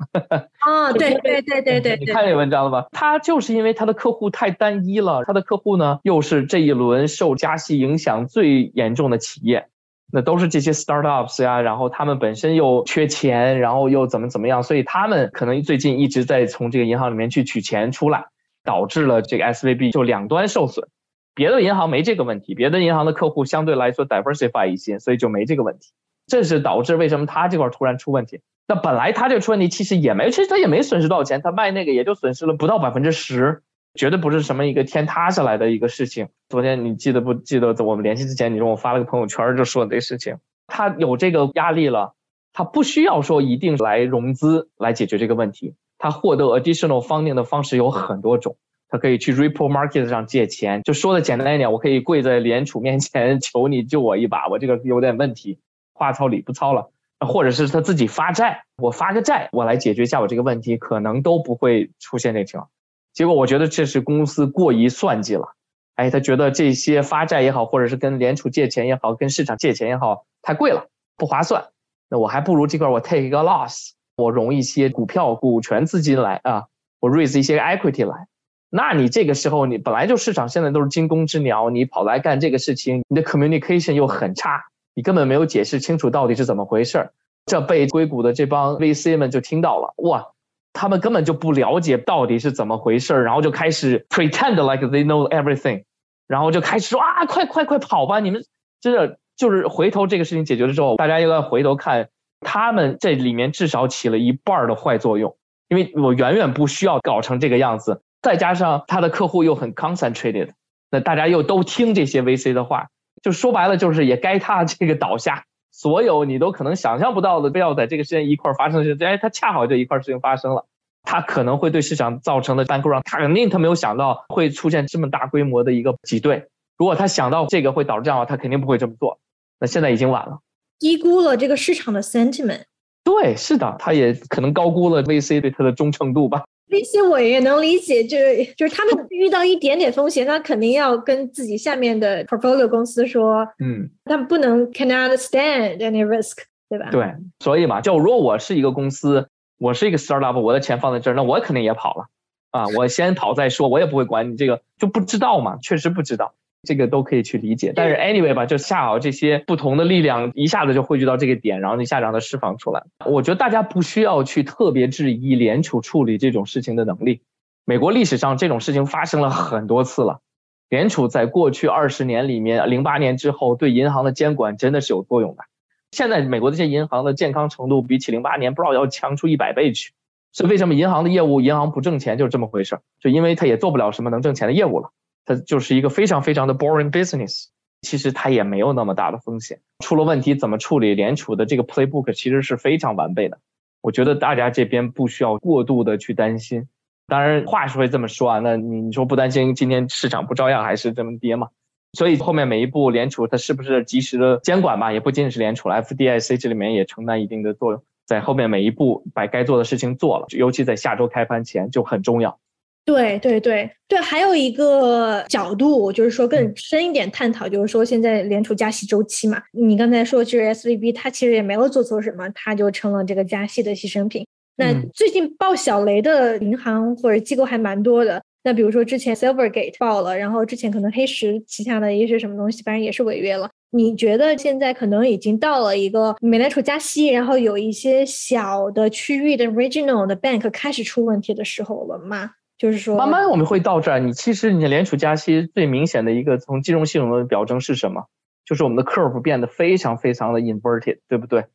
啊，对对对对对，你看那文章了吧？它就是因为它的客户太单一了，它的客户呢又是这一轮受加息影响最严重的企业，那都是这些 startups 呀，然后他们本身又缺钱，然后又怎么怎么样，所以他们可能最近一直在从这个银行里面去取钱出来，导致了这个 S V B 就两端受损。别的银行没这个问题，别的银行的客户相对来说 diversify 一些，所以就没这个问题。这是导致为什么他这块突然出问题。那本来他这出问题其实也没，其实他也没损失多少钱，他卖那个也就损失了不到百分之十，绝对不是什么一个天塌下来的一个事情。昨天你记得不记得在我们联系之前，你说我发了个朋友圈就说这个事情，他有这个压力了，他不需要说一定来融资来解决这个问题，他获得 additional funding 的方式有很多种。他可以去 Ripple Market 上借钱，就说的简单一点，我可以跪在联储面前 求你救我一把，我这个有点问题，话糙理不糙了。或者是他自己发债，我发个债，我来解决一下我这个问题，可能都不会出现这情况。结果我觉得这是公司过于算计了，哎，他觉得这些发债也好，或者是跟联储借钱也好，跟市场借钱也好，太贵了，不划算。那我还不如这块我 take 一个 loss，我融一些股票、股权资金来啊，我 raise 一些 equity 来。那你这个时候，你本来就市场现在都是惊弓之鸟，你跑来干这个事情，你的 communication 又很差，你根本没有解释清楚到底是怎么回事儿，这被硅谷的这帮 VC 们就听到了，哇，他们根本就不了解到底是怎么回事儿，然后就开始 pretend like they know everything，然后就开始说啊，快快快跑吧，你们真的就是回头这个事情解决了之后，大家又要回头看，他们这里面至少起了一半的坏作用，因为我远远不需要搞成这个样子。再加上他的客户又很 concentrated，那大家又都听这些 VC 的话，就说白了就是也该他这个倒下。所有你都可能想象不到的，非要在这个时间一块发生的事，哎，他恰好这一块事情发生了，他可能会对市场造成的 bank run，他肯定他没有想到会出现这么大规模的一个挤兑。如果他想到这个会导致这样的话，他肯定不会这么做。那现在已经晚了，低估了这个市场的 sentiment。对，是的，他也可能高估了 VC 对他的忠诚度吧。这些我也能理解，就是就是他们遇到一点点风险，那肯定要跟自己下面的 portfolio 公司说，嗯，他们不能 cannot stand any risk，对吧？对，所以嘛，就如果我是一个公司，我是一个 startup，我的钱放在这儿，那我肯定也跑了啊，我先跑再说，我也不会管你这个，就不知道嘛，确实不知道。这个都可以去理解，但是 anyway 吧，就恰好这些不同的力量一下子就汇聚到这个点，然后一下让它释放出来。我觉得大家不需要去特别质疑联储处理这种事情的能力。美国历史上这种事情发生了很多次了，联储在过去二十年里面，零八年之后对银行的监管真的是有作用的。现在美国这些银行的健康程度比起零八年不知道要强出一百倍去。所以为什么银行的业务银行不挣钱就是这么回事儿？就因为它也做不了什么能挣钱的业务了。它就是一个非常非常的 boring business，其实它也没有那么大的风险。出了问题怎么处理？联储的这个 playbook 其实是非常完备的。我觉得大家这边不需要过度的去担心。当然话是会这么说啊，那你说不担心，今天市场不照样还是这么跌吗？所以后面每一步联储它是不是及时的监管吧？也不仅仅是联储了，FDIC 这里面也承担一定的作用，在后面每一步把该做的事情做了，尤其在下周开盘前就很重要。对对对对，还有一个角度，就是说更深一点探讨，就是说现在联储加息周期嘛，你刚才说就是 S V B，它其实也没有做错什么，它就成了这个加息的牺牲品。那最近爆小雷的银行或者机构还蛮多的，那比如说之前 Silvergate 爆了，然后之前可能黑石旗下的一些什么东西，反正也是违约了。你觉得现在可能已经到了一个美联储加息，然后有一些小的区域的 regional 的 bank 开始出问题的时候了吗？就是说，慢慢我们会到这儿。你其实你联储加息最明显的一个从金融系统的表征是什么？就是我们的 curve 变得非常非常的 inverted，对不对？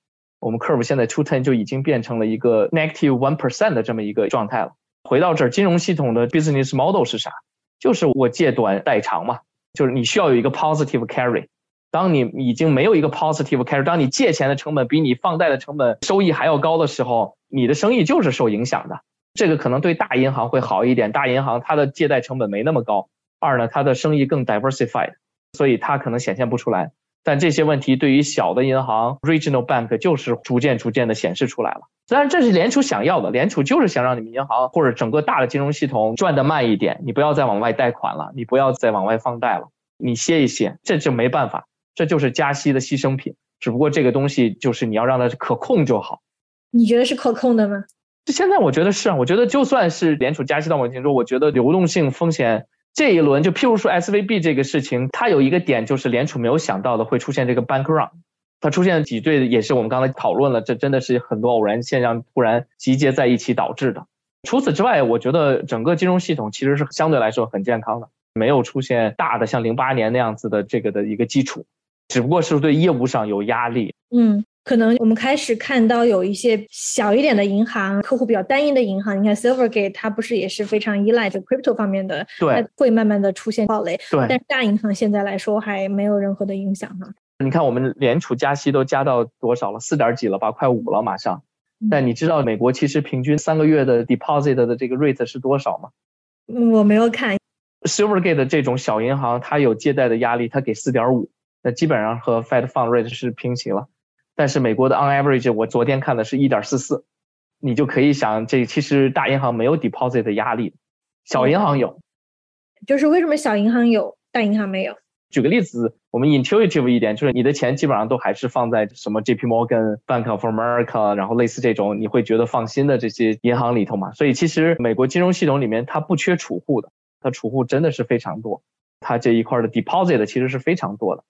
我们 curve 现在 two ten 就已经变成了一个 negative one percent 的这么一个状态了。回到这儿，金融系统的 business model 是啥？就是我借短贷长嘛，就是你需要有一个 positive carry。当你已经没有一个 positive carry，当你借钱的成本比你放贷的成本收益还要高的时候，你的生意就是受影响的。这个可能对大银行会好一点，大银行它的借贷成本没那么高。二呢，它的生意更 diversified，所以它可能显现不出来。但这些问题对于小的银行 regional bank 就是逐渐逐渐的显示出来了。当然，这是联储想要的，联储就是想让你们银行或者整个大的金融系统转得慢一点，你不要再往外贷款了，你不要再往外放贷了，你歇一歇，这就没办法，这就是加息的牺牲品。只不过这个东西就是你要让它可控就好。你觉得是可控的吗？现在我觉得是啊，我觉得就算是联储加息到某程度，我觉得流动性风险这一轮，就譬如说 S V B 这个事情，它有一个点就是联储没有想到的会出现这个 bank run，它出现挤兑也是我们刚才讨论了，这真的是很多偶然现象突然集结在一起导致的。除此之外，我觉得整个金融系统其实是相对来说很健康的，没有出现大的像零八年那样子的这个的一个基础，只不过是对业务上有压力。嗯。可能我们开始看到有一些小一点的银行，客户比较单一的银行，你看 Silvergate 它不是也是非常依赖这 crypto 方面的，对，会慢慢的出现暴雷，对。但是大银行现在来说还没有任何的影响哈。你看我们联储加息都加到多少了？四点几了吧？快五了马上。但你知道美国其实平均三个月的 deposit 的这个 rate 是多少吗？我没有看。Silvergate 这种小银行，它有借贷的压力，它给四点五，那基本上和 Fed Fund Rate 是平齐了。但是美国的 on average，我昨天看的是一点四四，你就可以想，这其实大银行没有 deposit 的压力，小银行有。就是为什么小银行有，大银行没有？举个例子，我们 intuitive 一点，就是你的钱基本上都还是放在什么 JP Morgan、Bank of America，然后类似这种你会觉得放心的这些银行里头嘛。所以其实美国金融系统里面它不缺储户的，它储户真的是非常多，它这一块的 deposit 其实是非常多的。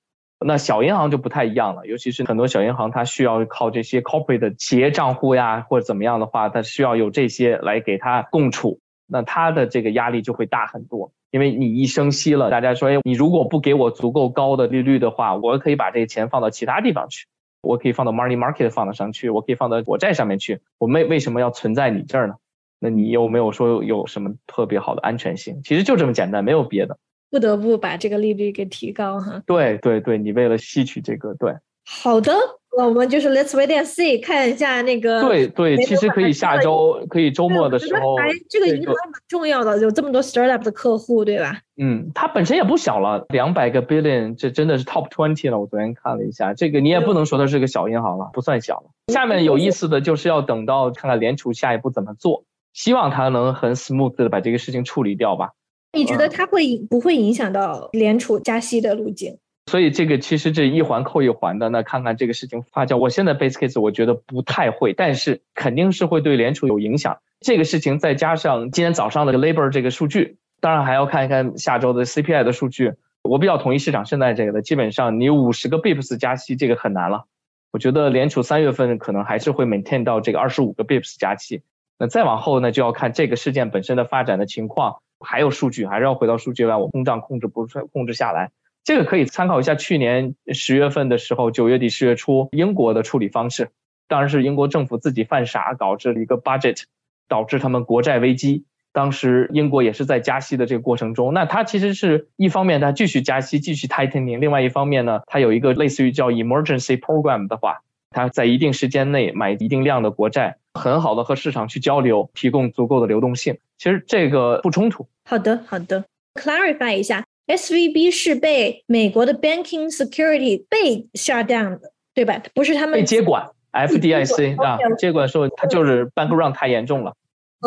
那小银行就不太一样了，尤其是很多小银行，它需要靠这些 corporate 的企业账户呀，或者怎么样的话，它需要有这些来给它供储，那它的这个压力就会大很多。因为你一升息了，大家说，哎，你如果不给我足够高的利率的话，我可以把这个钱放到其他地方去，我可以放到 money market 放得上去，我可以放到国债上面去，我为为什么要存在你这儿呢？那你又没有说有什么特别好的安全性？其实就这么简单，没有别的。不得不把这个利率给提高哈。对对对，你为了吸取这个，对。好的，我们就是 Let's wait and see，看一下那个。对对，其实可以下周，可以周末的时候。这个银行蛮重要的，有这么多 startup 的客户，对吧？嗯，它本身也不小了，两百个 billion，这真的是 top twenty 了。我昨天看了一下，这个你也不能说它是个小银行了，不算小了。下面有意思的就是要等到看看联储下一步怎么做，希望它能很 smooth 的把这个事情处理掉吧。你觉得它会不会影响到联储加息的路径？所以这个其实这一环扣一环的，那看看这个事情发酵。我现在 base case 我觉得不太会，但是肯定是会对联储有影响。这个事情再加上今天早上的 labor 这个数据，当然还要看一看下周的 CPI 的数据。我比较同意市场现在这个的，基本上你五十个 bips 加息这个很难了。我觉得联储三月份可能还是会 maintain 到这个二十五个 bips 加息。那再往后呢，就要看这个事件本身的发展的情况，还有数据，还是要回到数据外，我通胀控制不控制下来。这个可以参考一下去年十月份的时候，九月底十月初英国的处理方式，当然是英国政府自己犯傻，导致了一个 budget，导致他们国债危机。当时英国也是在加息的这个过程中，那它其实是一方面它继续加息，继续 tightening，另外一方面呢，它有一个类似于叫 emergency program 的话，它在一定时间内买一定量的国债，很好的和市场去交流，提供足够的流动性。其实这个不冲突。好的，好的，clarify 一下。S V B 是被美国的 Banking Security 被 shut down 的，对吧？不是他们被接管，F D I C 啊，接管时候它就是 bank run 太严重了，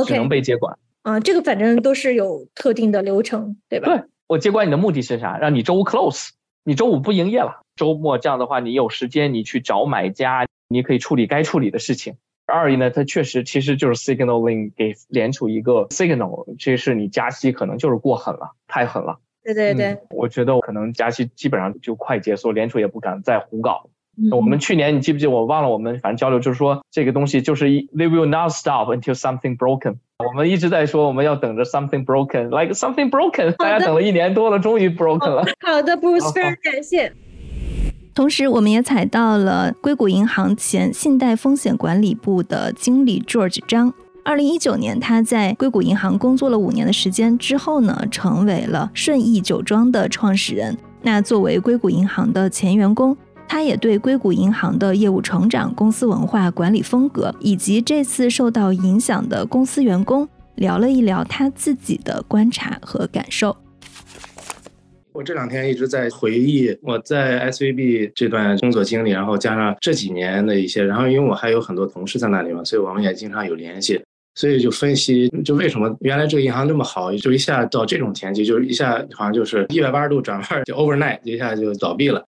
只能被接管。啊，这个反正都是有特定的流程，对吧？对我接管你的目的是啥？让你周五 close，你周五不营业了，周末这样的话你有时间你去找买家，你可以处理该处理的事情。二一呢，它确实其实就是 signaling 给联储一个 signal，这是你加息可能就是过狠了，太狠了。对对对，我觉得可能加息基本上就快结束，联储也不敢再胡搞。我们去年你记不记？我忘了，我们反正交流就是说，这个东西就是 they will not stop until something broken。我们一直在说我们要等着 something broken，like something broken。大家等了一年多了，终于 broken 了。好的，Bruce，非常感谢。同时，我们也采到了硅谷银行前信贷风险管理部的经理 George 张。二零一九年，他在硅谷银行工作了五年的时间之后呢，成为了顺义酒庄的创始人。那作为硅谷银行的前员工，他也对硅谷银行的业务成长、公司文化、管理风格以及这次受到影响的公司员工聊了一聊他自己的观察和感受。我这两天一直在回忆我在 SVB 这段工作经历，然后加上这几年的一些，然后因为我还有很多同事在那里嘛，所以我们也经常有联系。所以就分析，就为什么原来这个银行那么好，就一下到这种田地，就是一下好像就是一百八十度转弯，就 overnight 一下就倒闭了。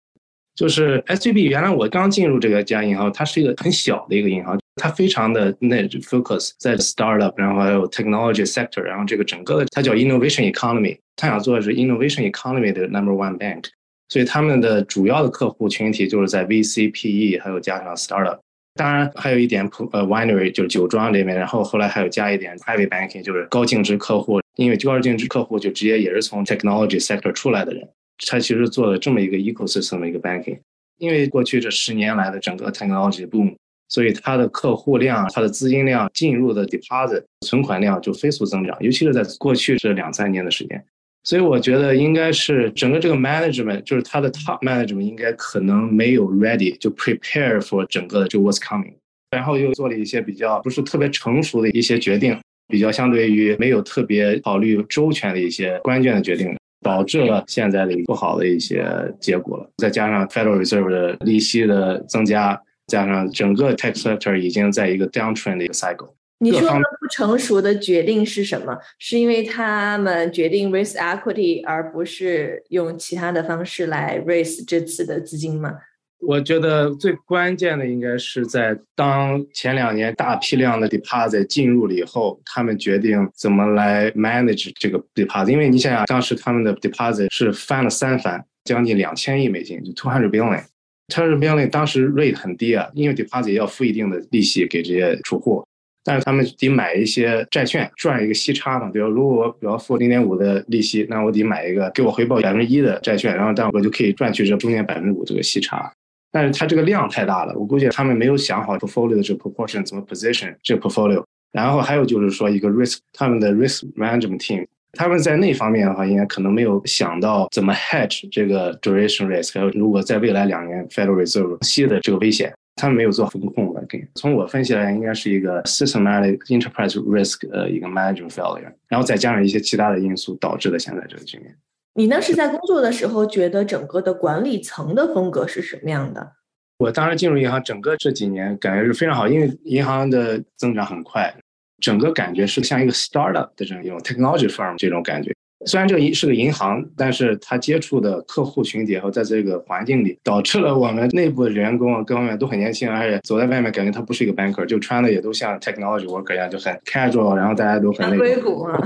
就是 S V B 原来我刚进入这个家银行，它是一个很小的一个银行，它非常的那 focus 在 startup，然后还有 technology sector，然后这个整个的它叫 innovation economy，他想做的是 innovation economy 的 number one bank，所以他们的主要的客户群体就是在 V C P E，还有加上 startup。当然还有一点普呃 winery 就是酒庄里面，然后后来还有加一点 private banking 就是高净值客户，因为高净值客户就直接也是从 technology sector 出来的人，他其实做了这么一个 ecosystem 的一个 banking。因为过去这十年来的整个 technology boom，所以它的客户量、它的资金量、进入的 deposit 存款量就飞速增长，尤其是在过去这两三年的时间。所以我觉得应该是整个这个 management，就是它的 top management 应该可能没有 ready 就 prepare for 整个的就 what's coming，然后又做了一些比较不是特别成熟的一些决定，比较相对于没有特别考虑周全的一些关键的决定，导致了现在的不好的一些结果了。再加上 Federal Reserve 的利息的增加，加上整个 tech sector 已经在一个 downtrend 的一个 cycle。你说的不成熟的决定是什么？是因为他们决定 raise equity，而不是用其他的方式来 raise 这次的资金吗？我觉得最关键的应该是在当前两年大批量的 deposit 进入了以后，他们决定怎么来 manage 这个 deposit。因为你想想，当时他们的 deposit 是翻了三番，将近两千亿美金，就 two hundred billion。two hundred billion 当时 rate 很低啊，因为 deposit 要付一定的利息给这些储户。但是他们得买一些债券赚一个息差嘛，比如如果我比如付零点五的利息，那我得买一个给我回报百分之一的债券，然后这样我就可以赚取这中间百分之五这个息差。但是它这个量太大了，我估计他们没有想好 portfolio 的这个 proportion 怎么 position 这个 portfolio。然后还有就是说一个 risk，他们的 risk management team，他们在那方面的话，应该可能没有想到怎么 hedge 这个 duration risk，还有如果在未来两年 Federal Reserve 息的这个危险。他们没有做风控的。从我分析来，应该是一个 systematic enterprise risk 的一个 management failure，然后再加上一些其他的因素导致的现在这个局面。你当时在工作的时候，觉得整个的管理层的风格是什么样的？我当时进入银行，整个这几年感觉是非常好，因为银行的增长很快，整个感觉是像一个 startup 的这种 technology firm 这种感觉。虽然这个是个银行，但是他接触的客户群体和在这个环境里，导致了我们内部的员工啊各方面都很年轻，而且走在外面感觉他不是一个 banker，就穿的也都像 technology worker 一样，就很 casual，然后大家都很那个。硅谷啊。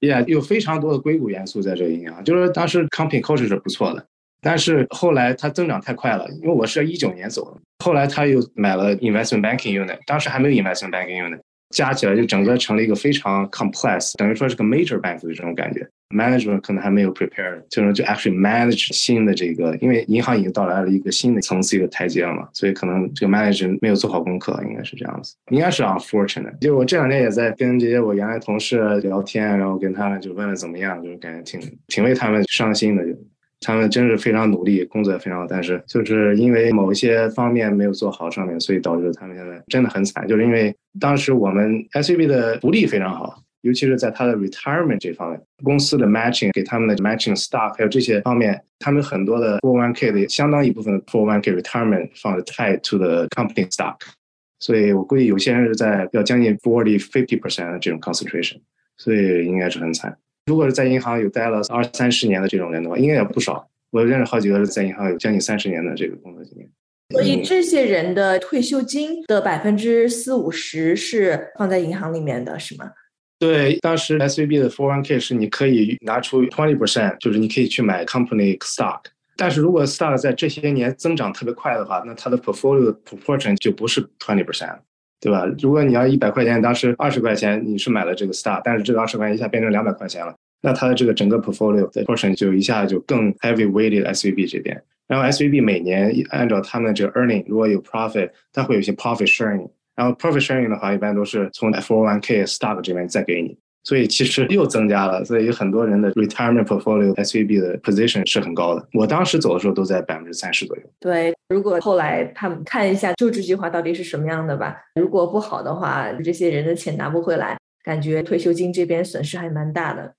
Yeah，有非常多的硅谷元素在这个银行，就是当时 company culture 是不错的。但是后来它增长太快了，因为我是一九年走的，后来他又买了 investment banking unit，当时还没有 investment banking unit，加起来就整个成了一个非常 complex，等于说是个 major bank 的这种感觉。Management 可能还没有 prepare，就是就 actually manage 新的这个，因为银行已经到来了一个新的层次一个台阶了嘛，所以可能这个 manager 没有做好功课，应该是这样子，应该是 unfortunate。就我这两天也在跟这些我原来同事聊天，然后跟他们就问了怎么样，就是感觉挺挺为他们伤心的。就他们真是非常努力，工作也非常好，但是就是因为某一些方面没有做好上面，所以导致他们现在真的很惨。就是因为当时我们 S V B 的福利非常好，尤其是在他的 retirement 这方面，公司的 matching 给他们的 matching stock，还有这些方面，他们很多的 four one k 的相当一部分 four one k retirement 放的 tied to the company stock，所以我估计有些人是在要将近 forty fifty percent 的这种 concentration，所以应该是很惨。如果是在银行有待了二三十年的这种人的话，应该也不少。我认识好几个是在银行有将近三十年的这个工作经验。所以这些人的退休金的百分之四五十是放在银行里面的，是吗？对，当时 S V B 的 Four One K 是你可以拿出 twenty percent，就是你可以去买 company stock。但是如果 stock 在这些年增长特别快的话，那它的 portfolio 的 proportion 就不是 twenty percent。对吧？如果你要一百块钱，当时二十块钱你是买了这个 star，但是这个二十块钱一下变成两百块钱了，那它的这个整个 portfolio 的 portion 就一下就更 heavy weighted S V B 这边。然后 S V B 每年按照他们这个 earning，如果有 profit，它会有一些 profit sharing。然后 profit sharing 的话，一般都是从 F O One K stock 这边再给你。所以其实又增加了，所以有很多人的 retirement portfolio S V B 的 position 是很高的。我当时走的时候都在百分之三十左右。对，如果后来他们看一下就职计划到底是什么样的吧，如果不好的话，这些人的钱拿不回来，感觉退休金这边损失还蛮大的。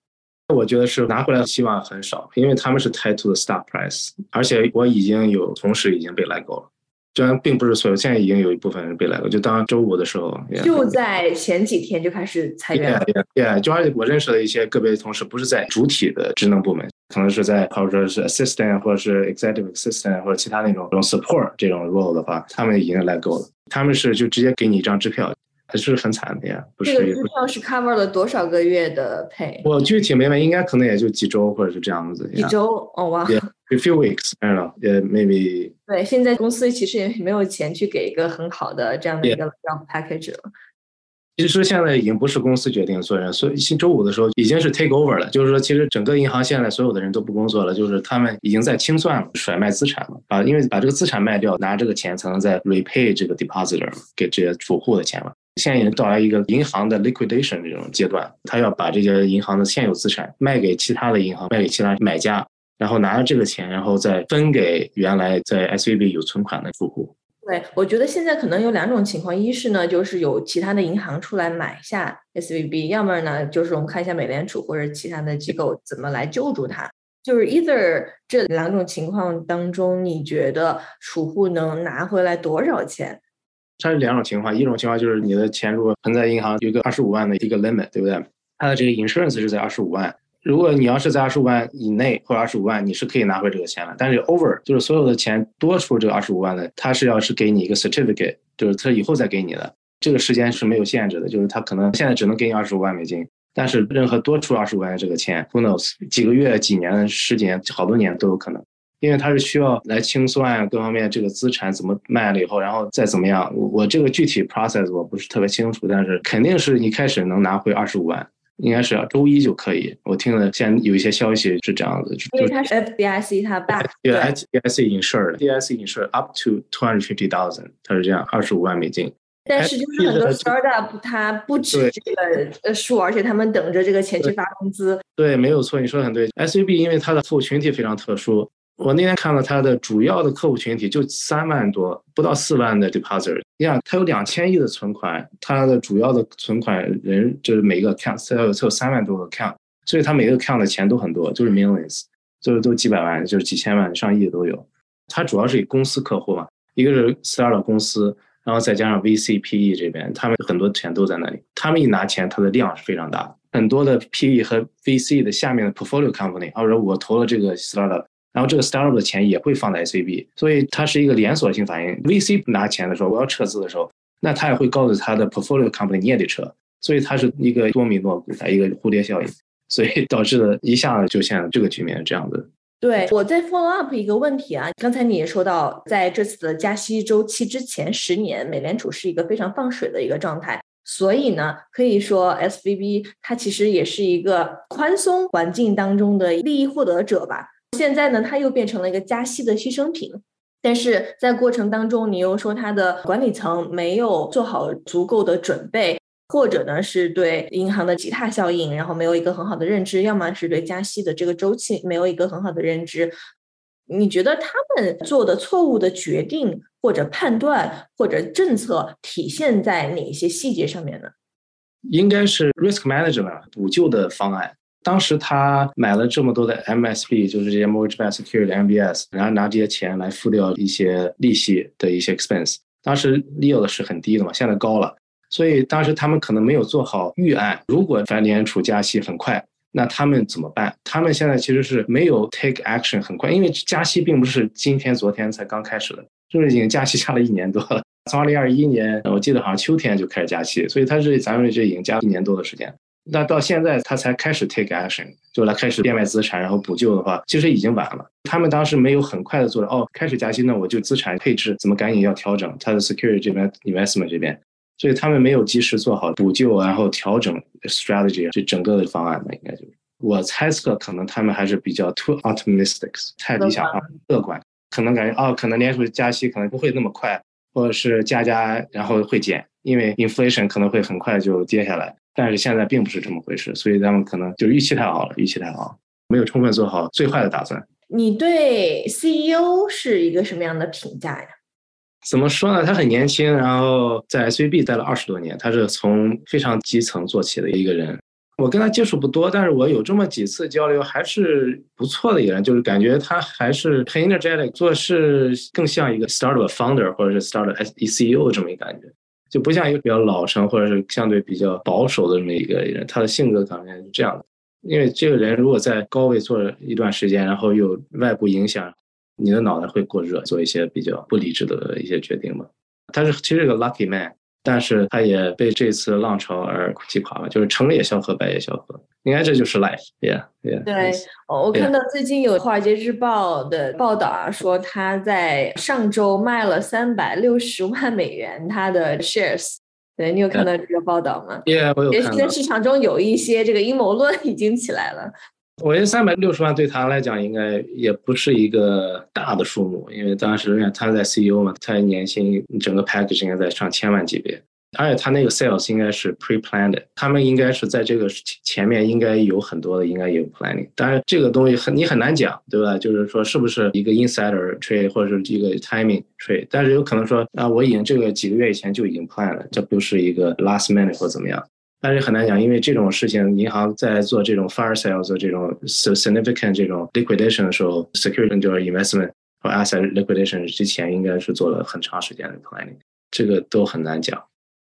我觉得是拿回来的希望很少，因为他们是 tied to the stock price，而且我已经有同事已经被来购了。虽然并不是所有，现在已经有一部分人被来了。就当周五的时候，就在前几天就开始裁员了。对，就而且我认识的一些个别同事，不是在主体的职能部门，可能是在，或者说是 assistant 或者是 executive assistant 或者其他那种这种 support 这种 role 的话，他们已经来够了。他们是就直接给你一张支票，还是很惨的呀。不是，这个支票是 cover 了多少个月的 pay？我具体没问，应该可能也就几周或者是这样子。几周？哦哇。A few weeks, I don't know. Yeah, maybe. 对，现在公司其实也没有钱去给一个很好的这样的一个 job package 了。其实现在已经不是公司决定做人，所以新周五的时候已经是 take over 了。就是说，其实整个银行现在所有的人都不工作了，就是他们已经在清算了，甩卖资产了。把，因为把这个资产卖掉，拿这个钱才能再 repay 这个 depositor 给这些储户的钱了。现在已经到来一个银行的 liquidation 这种阶段，他要把这些银行的现有资产卖给其他的银行，卖给其他买家。然后拿着这个钱，然后再分给原来在 S V B 有存款的住户。对，我觉得现在可能有两种情况：一是呢，就是有其他的银行出来买下 S V B；要么呢，就是我们看一下美联储或者其他的机构怎么来救助它。就是 either 这两种情况当中，你觉得储户能拿回来多少钱？它是两种情况，一种情况就是你的钱如果存在银行有一个二十五万的一个 limit，对不对？它的这个 insurance 是在二十五万。如果你要是在二十五万以内或者二十五万，你是可以拿回这个钱的。但是 over 就是所有的钱多出这个二十五万的，他是要是给你一个 certificate，就是他以后再给你的。这个时间是没有限制的，就是他可能现在只能给你二十五万美金，但是任何多出二十五万的这个钱，who knows 几个月、几年、十几年、好多年都有可能，因为他是需要来清算各方面这个资产怎么卖了以后，然后再怎么样。我这个具体 process 我不是特别清楚，但是肯定是一开始能拿回二十五万。应该是周一就可以。我听了，现在有一些消息是这样子，因为它是 FDIC，它 back 对 FDIC insured，FDIC insured up to two hundred fifty thousand，它是这样，二十五万美金。但是就是很多 startup 它不止这个呃数，而且他们等着这个钱去发工资。对，没有错，你说的很对。SUB 因为它的服务群体非常特殊，我那天看了他的主要的客户群体就三万多，不到四万的 deposit。你想，他有两千亿的存款，他的主要的存款人就是每个 account，他有他有三万多个 account，所以他每个 account 的钱都很多，就是 millions，就是都几百万，就是几千万、上亿的都有。他主要是以公司客户嘛，一个是 star 的公司，然后再加上 VC、PE 这边，他们很多钱都在那里。他们一拿钱，他的量是非常大的，很多的 PE 和 VC 的下面的 portfolio company，或者我投了这个 startup。然后这个 startup 的钱也会放在 SVB，所以它是一个连锁性反应。VC 不拿钱的时候，我要撤资的时候，那他也会告诉他的 portfolio company 你也得撤，所以它是一个多米诺骨牌，一个蝴蝶效应，所以导致了一下子就现在这个局面这样子。对我再 follow up 一个问题啊，刚才你也说到，在这次的加息周期之前十年，美联储是一个非常放水的一个状态，所以呢，可以说 SVB 它其实也是一个宽松环境当中的利益获得者吧。现在呢，它又变成了一个加息的牺牲品，但是在过程当中，你又说它的管理层没有做好足够的准备，或者呢是对银行的挤踏效应，然后没有一个很好的认知，要么是对加息的这个周期没有一个很好的认知。你觉得他们做的错误的决定或者判断或者政策体现在哪些细节上面呢？应该是 risk management 补救的方案。当时他买了这么多的 MSB，就是这些 mortgage-backed security MBS，然后拿这些钱来付掉一些利息的一些 expense。当时 yield 是很低的嘛，现在高了，所以当时他们可能没有做好预案。如果联联储加息很快，那他们怎么办？他们现在其实是没有 take action 很快，因为加息并不是今天、昨天才刚开始的，就是已经加息加了一年多了。从2021年，我记得好像秋天就开始加息，所以它是咱们这已经加一年多的时间。那到现在他才开始 take action，就来开始变卖资产，然后补救的话，其实已经晚了。他们当时没有很快的做到，哦，开始加息，那我就资产配置怎么赶紧要调整，他的 security 这边 investment 这边，所以他们没有及时做好补救，然后调整 strategy 这整个的方案吧，应该就是我猜测，可能他们还是比较 too optimistic，太理想化、乐观，可能感觉哦，可能联储加息可能不会那么快，或者是加加然后会减，因为 inflation 可能会很快就跌下来。但是现在并不是这么回事，所以咱们可能就预期太好了，预期太好，没有充分做好最坏的打算。你对 CEO 是一个什么样的评价呀？怎么说呢？他很年轻，然后在 SVB 待了二十多年，他是从非常基层做起的一个人。我跟他接触不多，但是我有这么几次交流，还是不错的一个人，就是感觉他还是很 energetic，做事更像一个 startup founder 或者是 startup CEO 这么一个感觉。就不像一个比较老成或者是相对比较保守的这么一个人，他的性格可能是这样的。因为这个人如果在高位做一段时间，然后又外部影响，你的脑袋会过热，做一些比较不理智的一些决定嘛。他是其实是个 lucky man。但是他也被这次浪潮而击垮了，就是成也萧何，败也萧何。应该这就是 life，yeah，yeah。对，我看到最近有《华尔街日报》的报道啊，说他在上周卖了三百六十万美元他的 shares。对你有看到这个报道吗？Yeah，我有看到。现在市场中有一些这个阴谋论已经起来了。我觉得三百六十万对他来讲应该也不是一个大的数目，因为当时他在 CEO 嘛，他年薪整个 package 应该在上千万级别，而且他那个 sales 应该是 pre-planned，他们应该是在这个前面应该有很多的，应该有 planning。当然这个东西很你很难讲，对吧？就是说是不是一个 insider trade 或者是一个 timing trade，但是有可能说啊，我已经这个几个月以前就已经 plan 了，这不是一个 last minute 或怎么样。但是很难讲，因为这种事情，银行在做这种 fire sale、做这种 significant 这种 liquidation 的时候，security 就是 investment 和 asset liquidation 之前，应该是做了很长时间的 planning，这个都很难讲，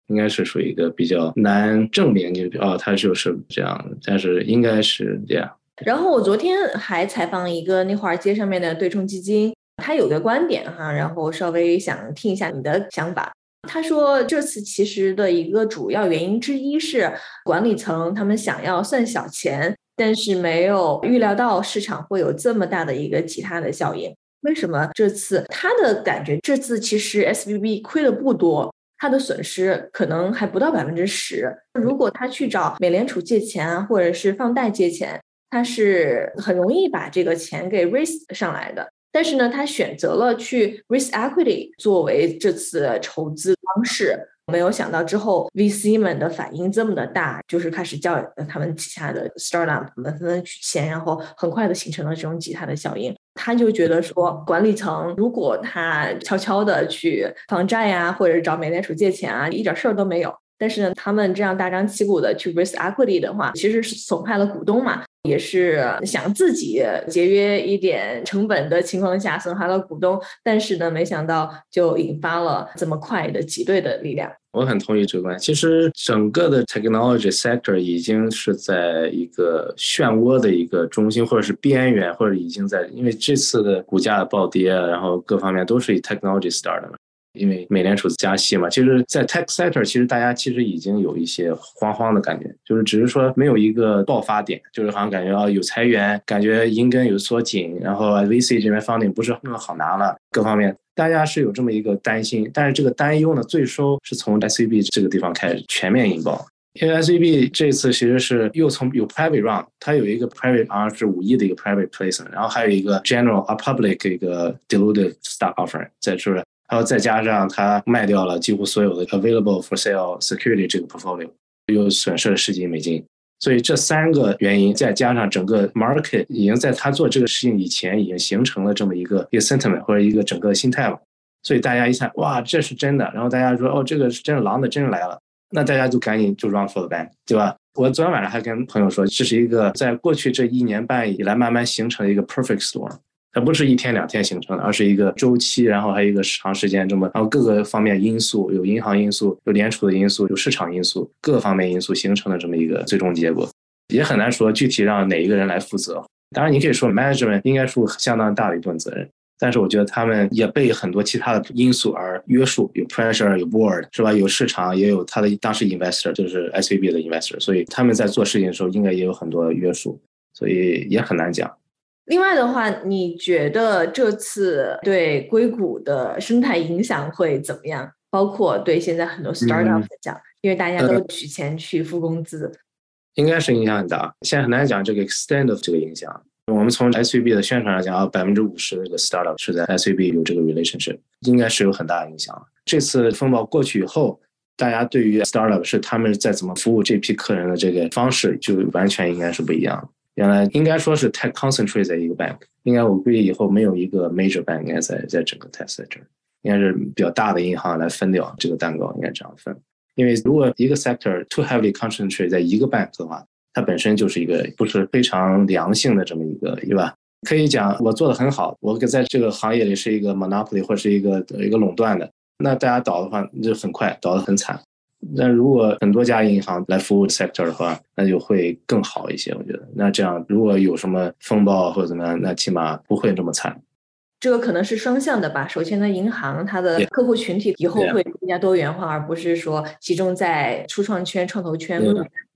应该是属于一个比较难证明，就哦，它就是这样，但是应该是这样。然后我昨天还采访了一个那华尔街上面的对冲基金，他有个观点哈，然后稍微想听一下你的想法。他说，这次其实的一个主要原因之一是管理层他们想要算小钱，但是没有预料到市场会有这么大的一个其他的效应。为什么这次他的感觉，这次其实 S B B 亏的不多，他的损失可能还不到百分之十。如果他去找美联储借钱啊，或者是放贷借钱，他是很容易把这个钱给 raise 上来的。但是呢，他选择了去 risk equity 作为这次筹资方式，没有想到之后 VC 们的反应这么的大，就是开始叫他们旗下的 startup 们纷纷取钱，然后很快的形成了这种挤他的效应。他就觉得说，管理层如果他悄悄的去放债呀，或者找美联储借钱啊，一点事儿都没有。但是呢，他们这样大张旗鼓的去 raise equity 的话，其实是损害了股东嘛，也是想自己节约一点成本的情况下损害了股东。但是呢，没想到就引发了这么快的挤兑的力量。我很同意这个观点。其实整个的 technology sector 已经是在一个漩涡的一个中心，或者是边缘，或者已经在，因为这次的股价的暴跌，然后各方面都是以 technology start 的。因为美联储加息嘛，其实，在 tech sector，其实大家其实已经有一些慌慌的感觉，就是只是说没有一个爆发点，就是好像感觉啊有裁员，感觉银根有缩紧，然后 VC 这边 funding 不是那么好拿了，各方面大家是有这么一个担心，但是这个担忧呢，最收是从 SVB 这个地方开始全面引爆，因为 SVB 这次其实是又从有 private round，它有一个 private 好像是五亿的一个 private placement，然后还有一个 general a public 一个 diluted stock offering 在这。然后再加上他卖掉了几乎所有的 available for sale security 这个 portfolio，又损失了十几亿美金。所以这三个原因，再加上整个 market 已经在他做这个事情以前，已经形成了这么一个一个 sentiment 或者一个整个心态了。所以大家一看，哇，这是真的。然后大家说，哦，这个是真的狼的，真的来了。那大家就赶紧就 run for the bank，对吧？我昨天晚上还跟朋友说，这是一个在过去这一年半以来慢慢形成的一个 perfect storm。它不是一天两天形成的，而是一个周期，然后还有一个长时间这么，然后各个方面因素，有银行因素，有联储的因素，有市场因素，各方面因素形成的这么一个最终结果，也很难说具体让哪一个人来负责。当然，你可以说 management 应该负相当大的一部分责任，但是我觉得他们也被很多其他的因素而约束，有 pressure，有 board，是吧？有市场，也有他的当时 investor，就是 S V B 的 investor，所以他们在做事情的时候应该也有很多约束，所以也很难讲。另外的话，你觉得这次对硅谷的生态影响会怎么样？包括对现在很多 startup 讲，因为大家都取钱去付工资，应该是影响很大。现在很难讲这个 extent of 这个影响。我们从 S V B 的宣传上讲，百分之五十的这个 startup 是在 S V B 有这个 relationship，应该是有很大的影响。这次风暴过去以后，大家对于 startup 是他们在怎么服务这批客人的这个方式，就完全应该是不一样。原来应该说是太 concentrate 在一个 bank，应该我估计以后没有一个 major bank 应该在在整个 test 在这儿，应该是比较大的银行来分掉这个蛋糕，应该这样分。因为如果一个 sector too heavily concentrate 在一个 bank 的话，它本身就是一个不是非常良性的这么一个，对吧？可以讲我做的很好，我在这个行业里是一个 monopoly 或是一个一个垄断的，那大家倒的话就很快倒的很惨。那如果很多家银行来服务 sector 的话，那就会更好一些。我觉得，那这样如果有什么风暴或者怎么样，那起码不会这么惨。这个可能是双向的吧。首先呢，银行它的客户群体以后会更加多元化，而不是说集中在初创圈、创投圈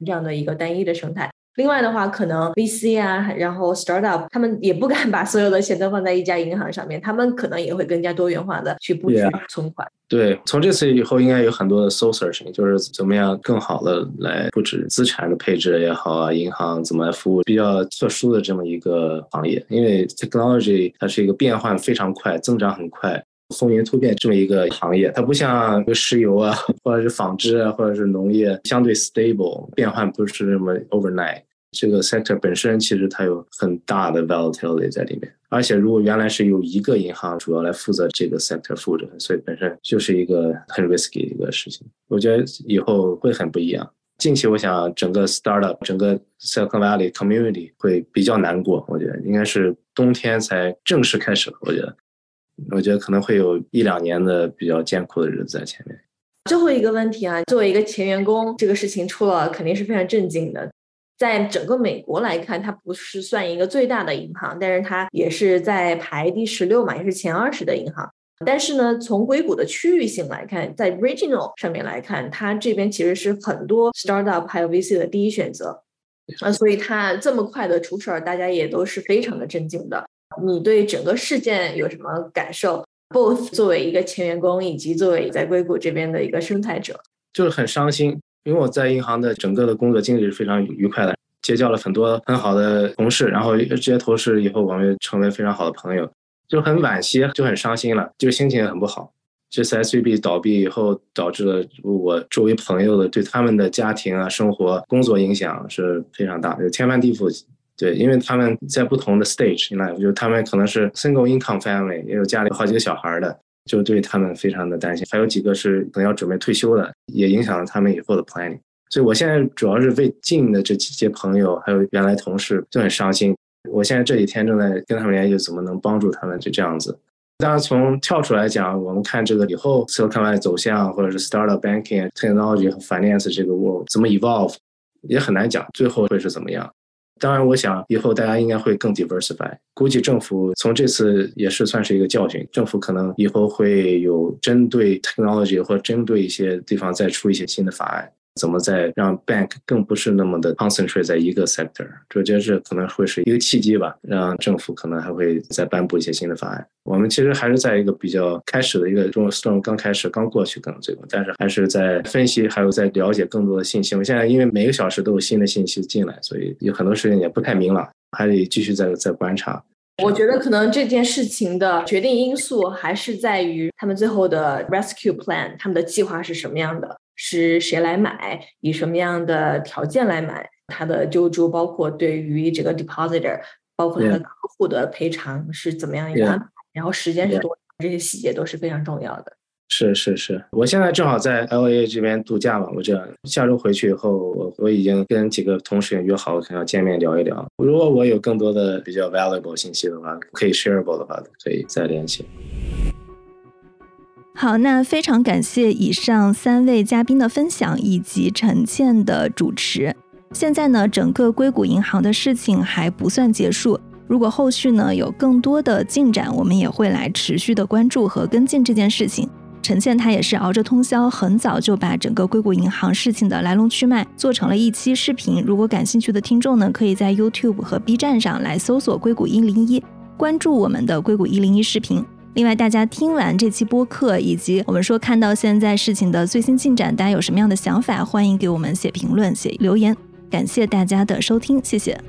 这样的一个单一的生态。另外的话，可能 VC 啊，然后 startup，他们也不敢把所有的钱都放在一家银行上面，他们可能也会更加多元化的去布局存款。对，从这次以后，应该有很多的 soul searching，就是怎么样更好的来布置资产的配置也好啊，银行怎么来服务比较特殊的这么一个行业，因为 technology 它是一个变换非常快、增长很快、风云突变这么一个行业，它不像石油啊，或者是纺织啊，或者是农业，相对 stable，变换不是那么 overnight。这个 sector 本身其实它有很大的 volatility 在里面，而且如果原来是有一个银行主要来负责这个 sector 负责，所以本身就是一个很 risky 一个事情。我觉得以后会很不一样。近期我想整个 startup 整个 Silicon Valley community 会比较难过，我觉得应该是冬天才正式开始。我觉得，我觉得可能会有一两年的比较艰苦的日子在前面。最后一个问题啊，作为一个前员工，这个事情出了肯定是非常震惊的。在整个美国来看，它不是算一个最大的银行，但是它也是在排第十六嘛，也是前二十的银行。但是呢，从硅谷的区域性来看，在 regional 上面来看，它这边其实是很多 startup 还有 VC 的第一选择。啊，所以它这么快的出事儿，大家也都是非常的震惊的。你对整个事件有什么感受？Both 作为一个前员工，以及作为在硅谷这边的一个生态者，就是很伤心。因为我在银行的整个的工作经历是非常愉快的，结交了很多很好的同事，然后这些同事以后我们成为非常好的朋友，就很惋惜，就很伤心了，就心情也很不好。这次 S V B 倒闭以后，导致了我周围朋友的对他们的家庭啊、生活、工作影响是非常大，就天翻地覆，对，因为他们在不同的 stage in life，就是他们可能是 single income family，也有家里好几个小孩的，就对他们非常的担心。还有几个是可能要准备退休的，也影响了他们以后的 planning。所以我现在主要是为近的这几些朋友，还有原来同事就很伤心。我现在这几天正在跟他们联系，怎么能帮助他们，就这样子。当然，从跳出来讲，我们看这个以后 Silicon Valley 走向，或者是 startup banking、technology 和 finance 这个 world 怎么 evolve，也很难讲最后会是怎么样。当然，我想以后大家应该会更 diversify。估计政府从这次也是算是一个教训，政府可能以后会有针对 technology 或针对一些地方再出一些新的法案。怎么再让 bank 更不是那么的 concentrate 在一个 sector？我觉得这可能会是一个契机吧，让政府可能还会再颁布一些新的法案。我们其实还是在一个比较开始的一个中 storm 刚开始刚过去可能这个，但是还是在分析，还有在了解更多的信息。我现在因为每个小时都有新的信息进来，所以有很多事情也不太明朗，还得继续再再观察。我觉得可能这件事情的决定因素还是在于他们最后的 rescue plan，他们的计划是什么样的。是谁来买？以什么样的条件来买？它的救助包括对于这个 depositor，包括他的客户的赔偿是怎么样一个安排？然后时间是多长？这些细节都是非常重要的。是是是，我现在正好在 L A 这边度假嘛，我这下周回去以后，我我已经跟几个同事也约好，想要见面聊一聊。如果我有更多的比较 valuable 信息的话，可以 shareable 的话，可以再联系。好，那非常感谢以上三位嘉宾的分享以及陈倩的主持。现在呢，整个硅谷银行的事情还不算结束。如果后续呢有更多的进展，我们也会来持续的关注和跟进这件事情。陈倩她也是熬着通宵，很早就把整个硅谷银行事情的来龙去脉做成了一期视频。如果感兴趣的听众呢，可以在 YouTube 和 B 站上来搜索“硅谷一零一”，关注我们的“硅谷一零一”视频。另外，大家听完这期播客，以及我们说看到现在事情的最新进展，大家有什么样的想法？欢迎给我们写评论、写留言。感谢大家的收听，谢谢。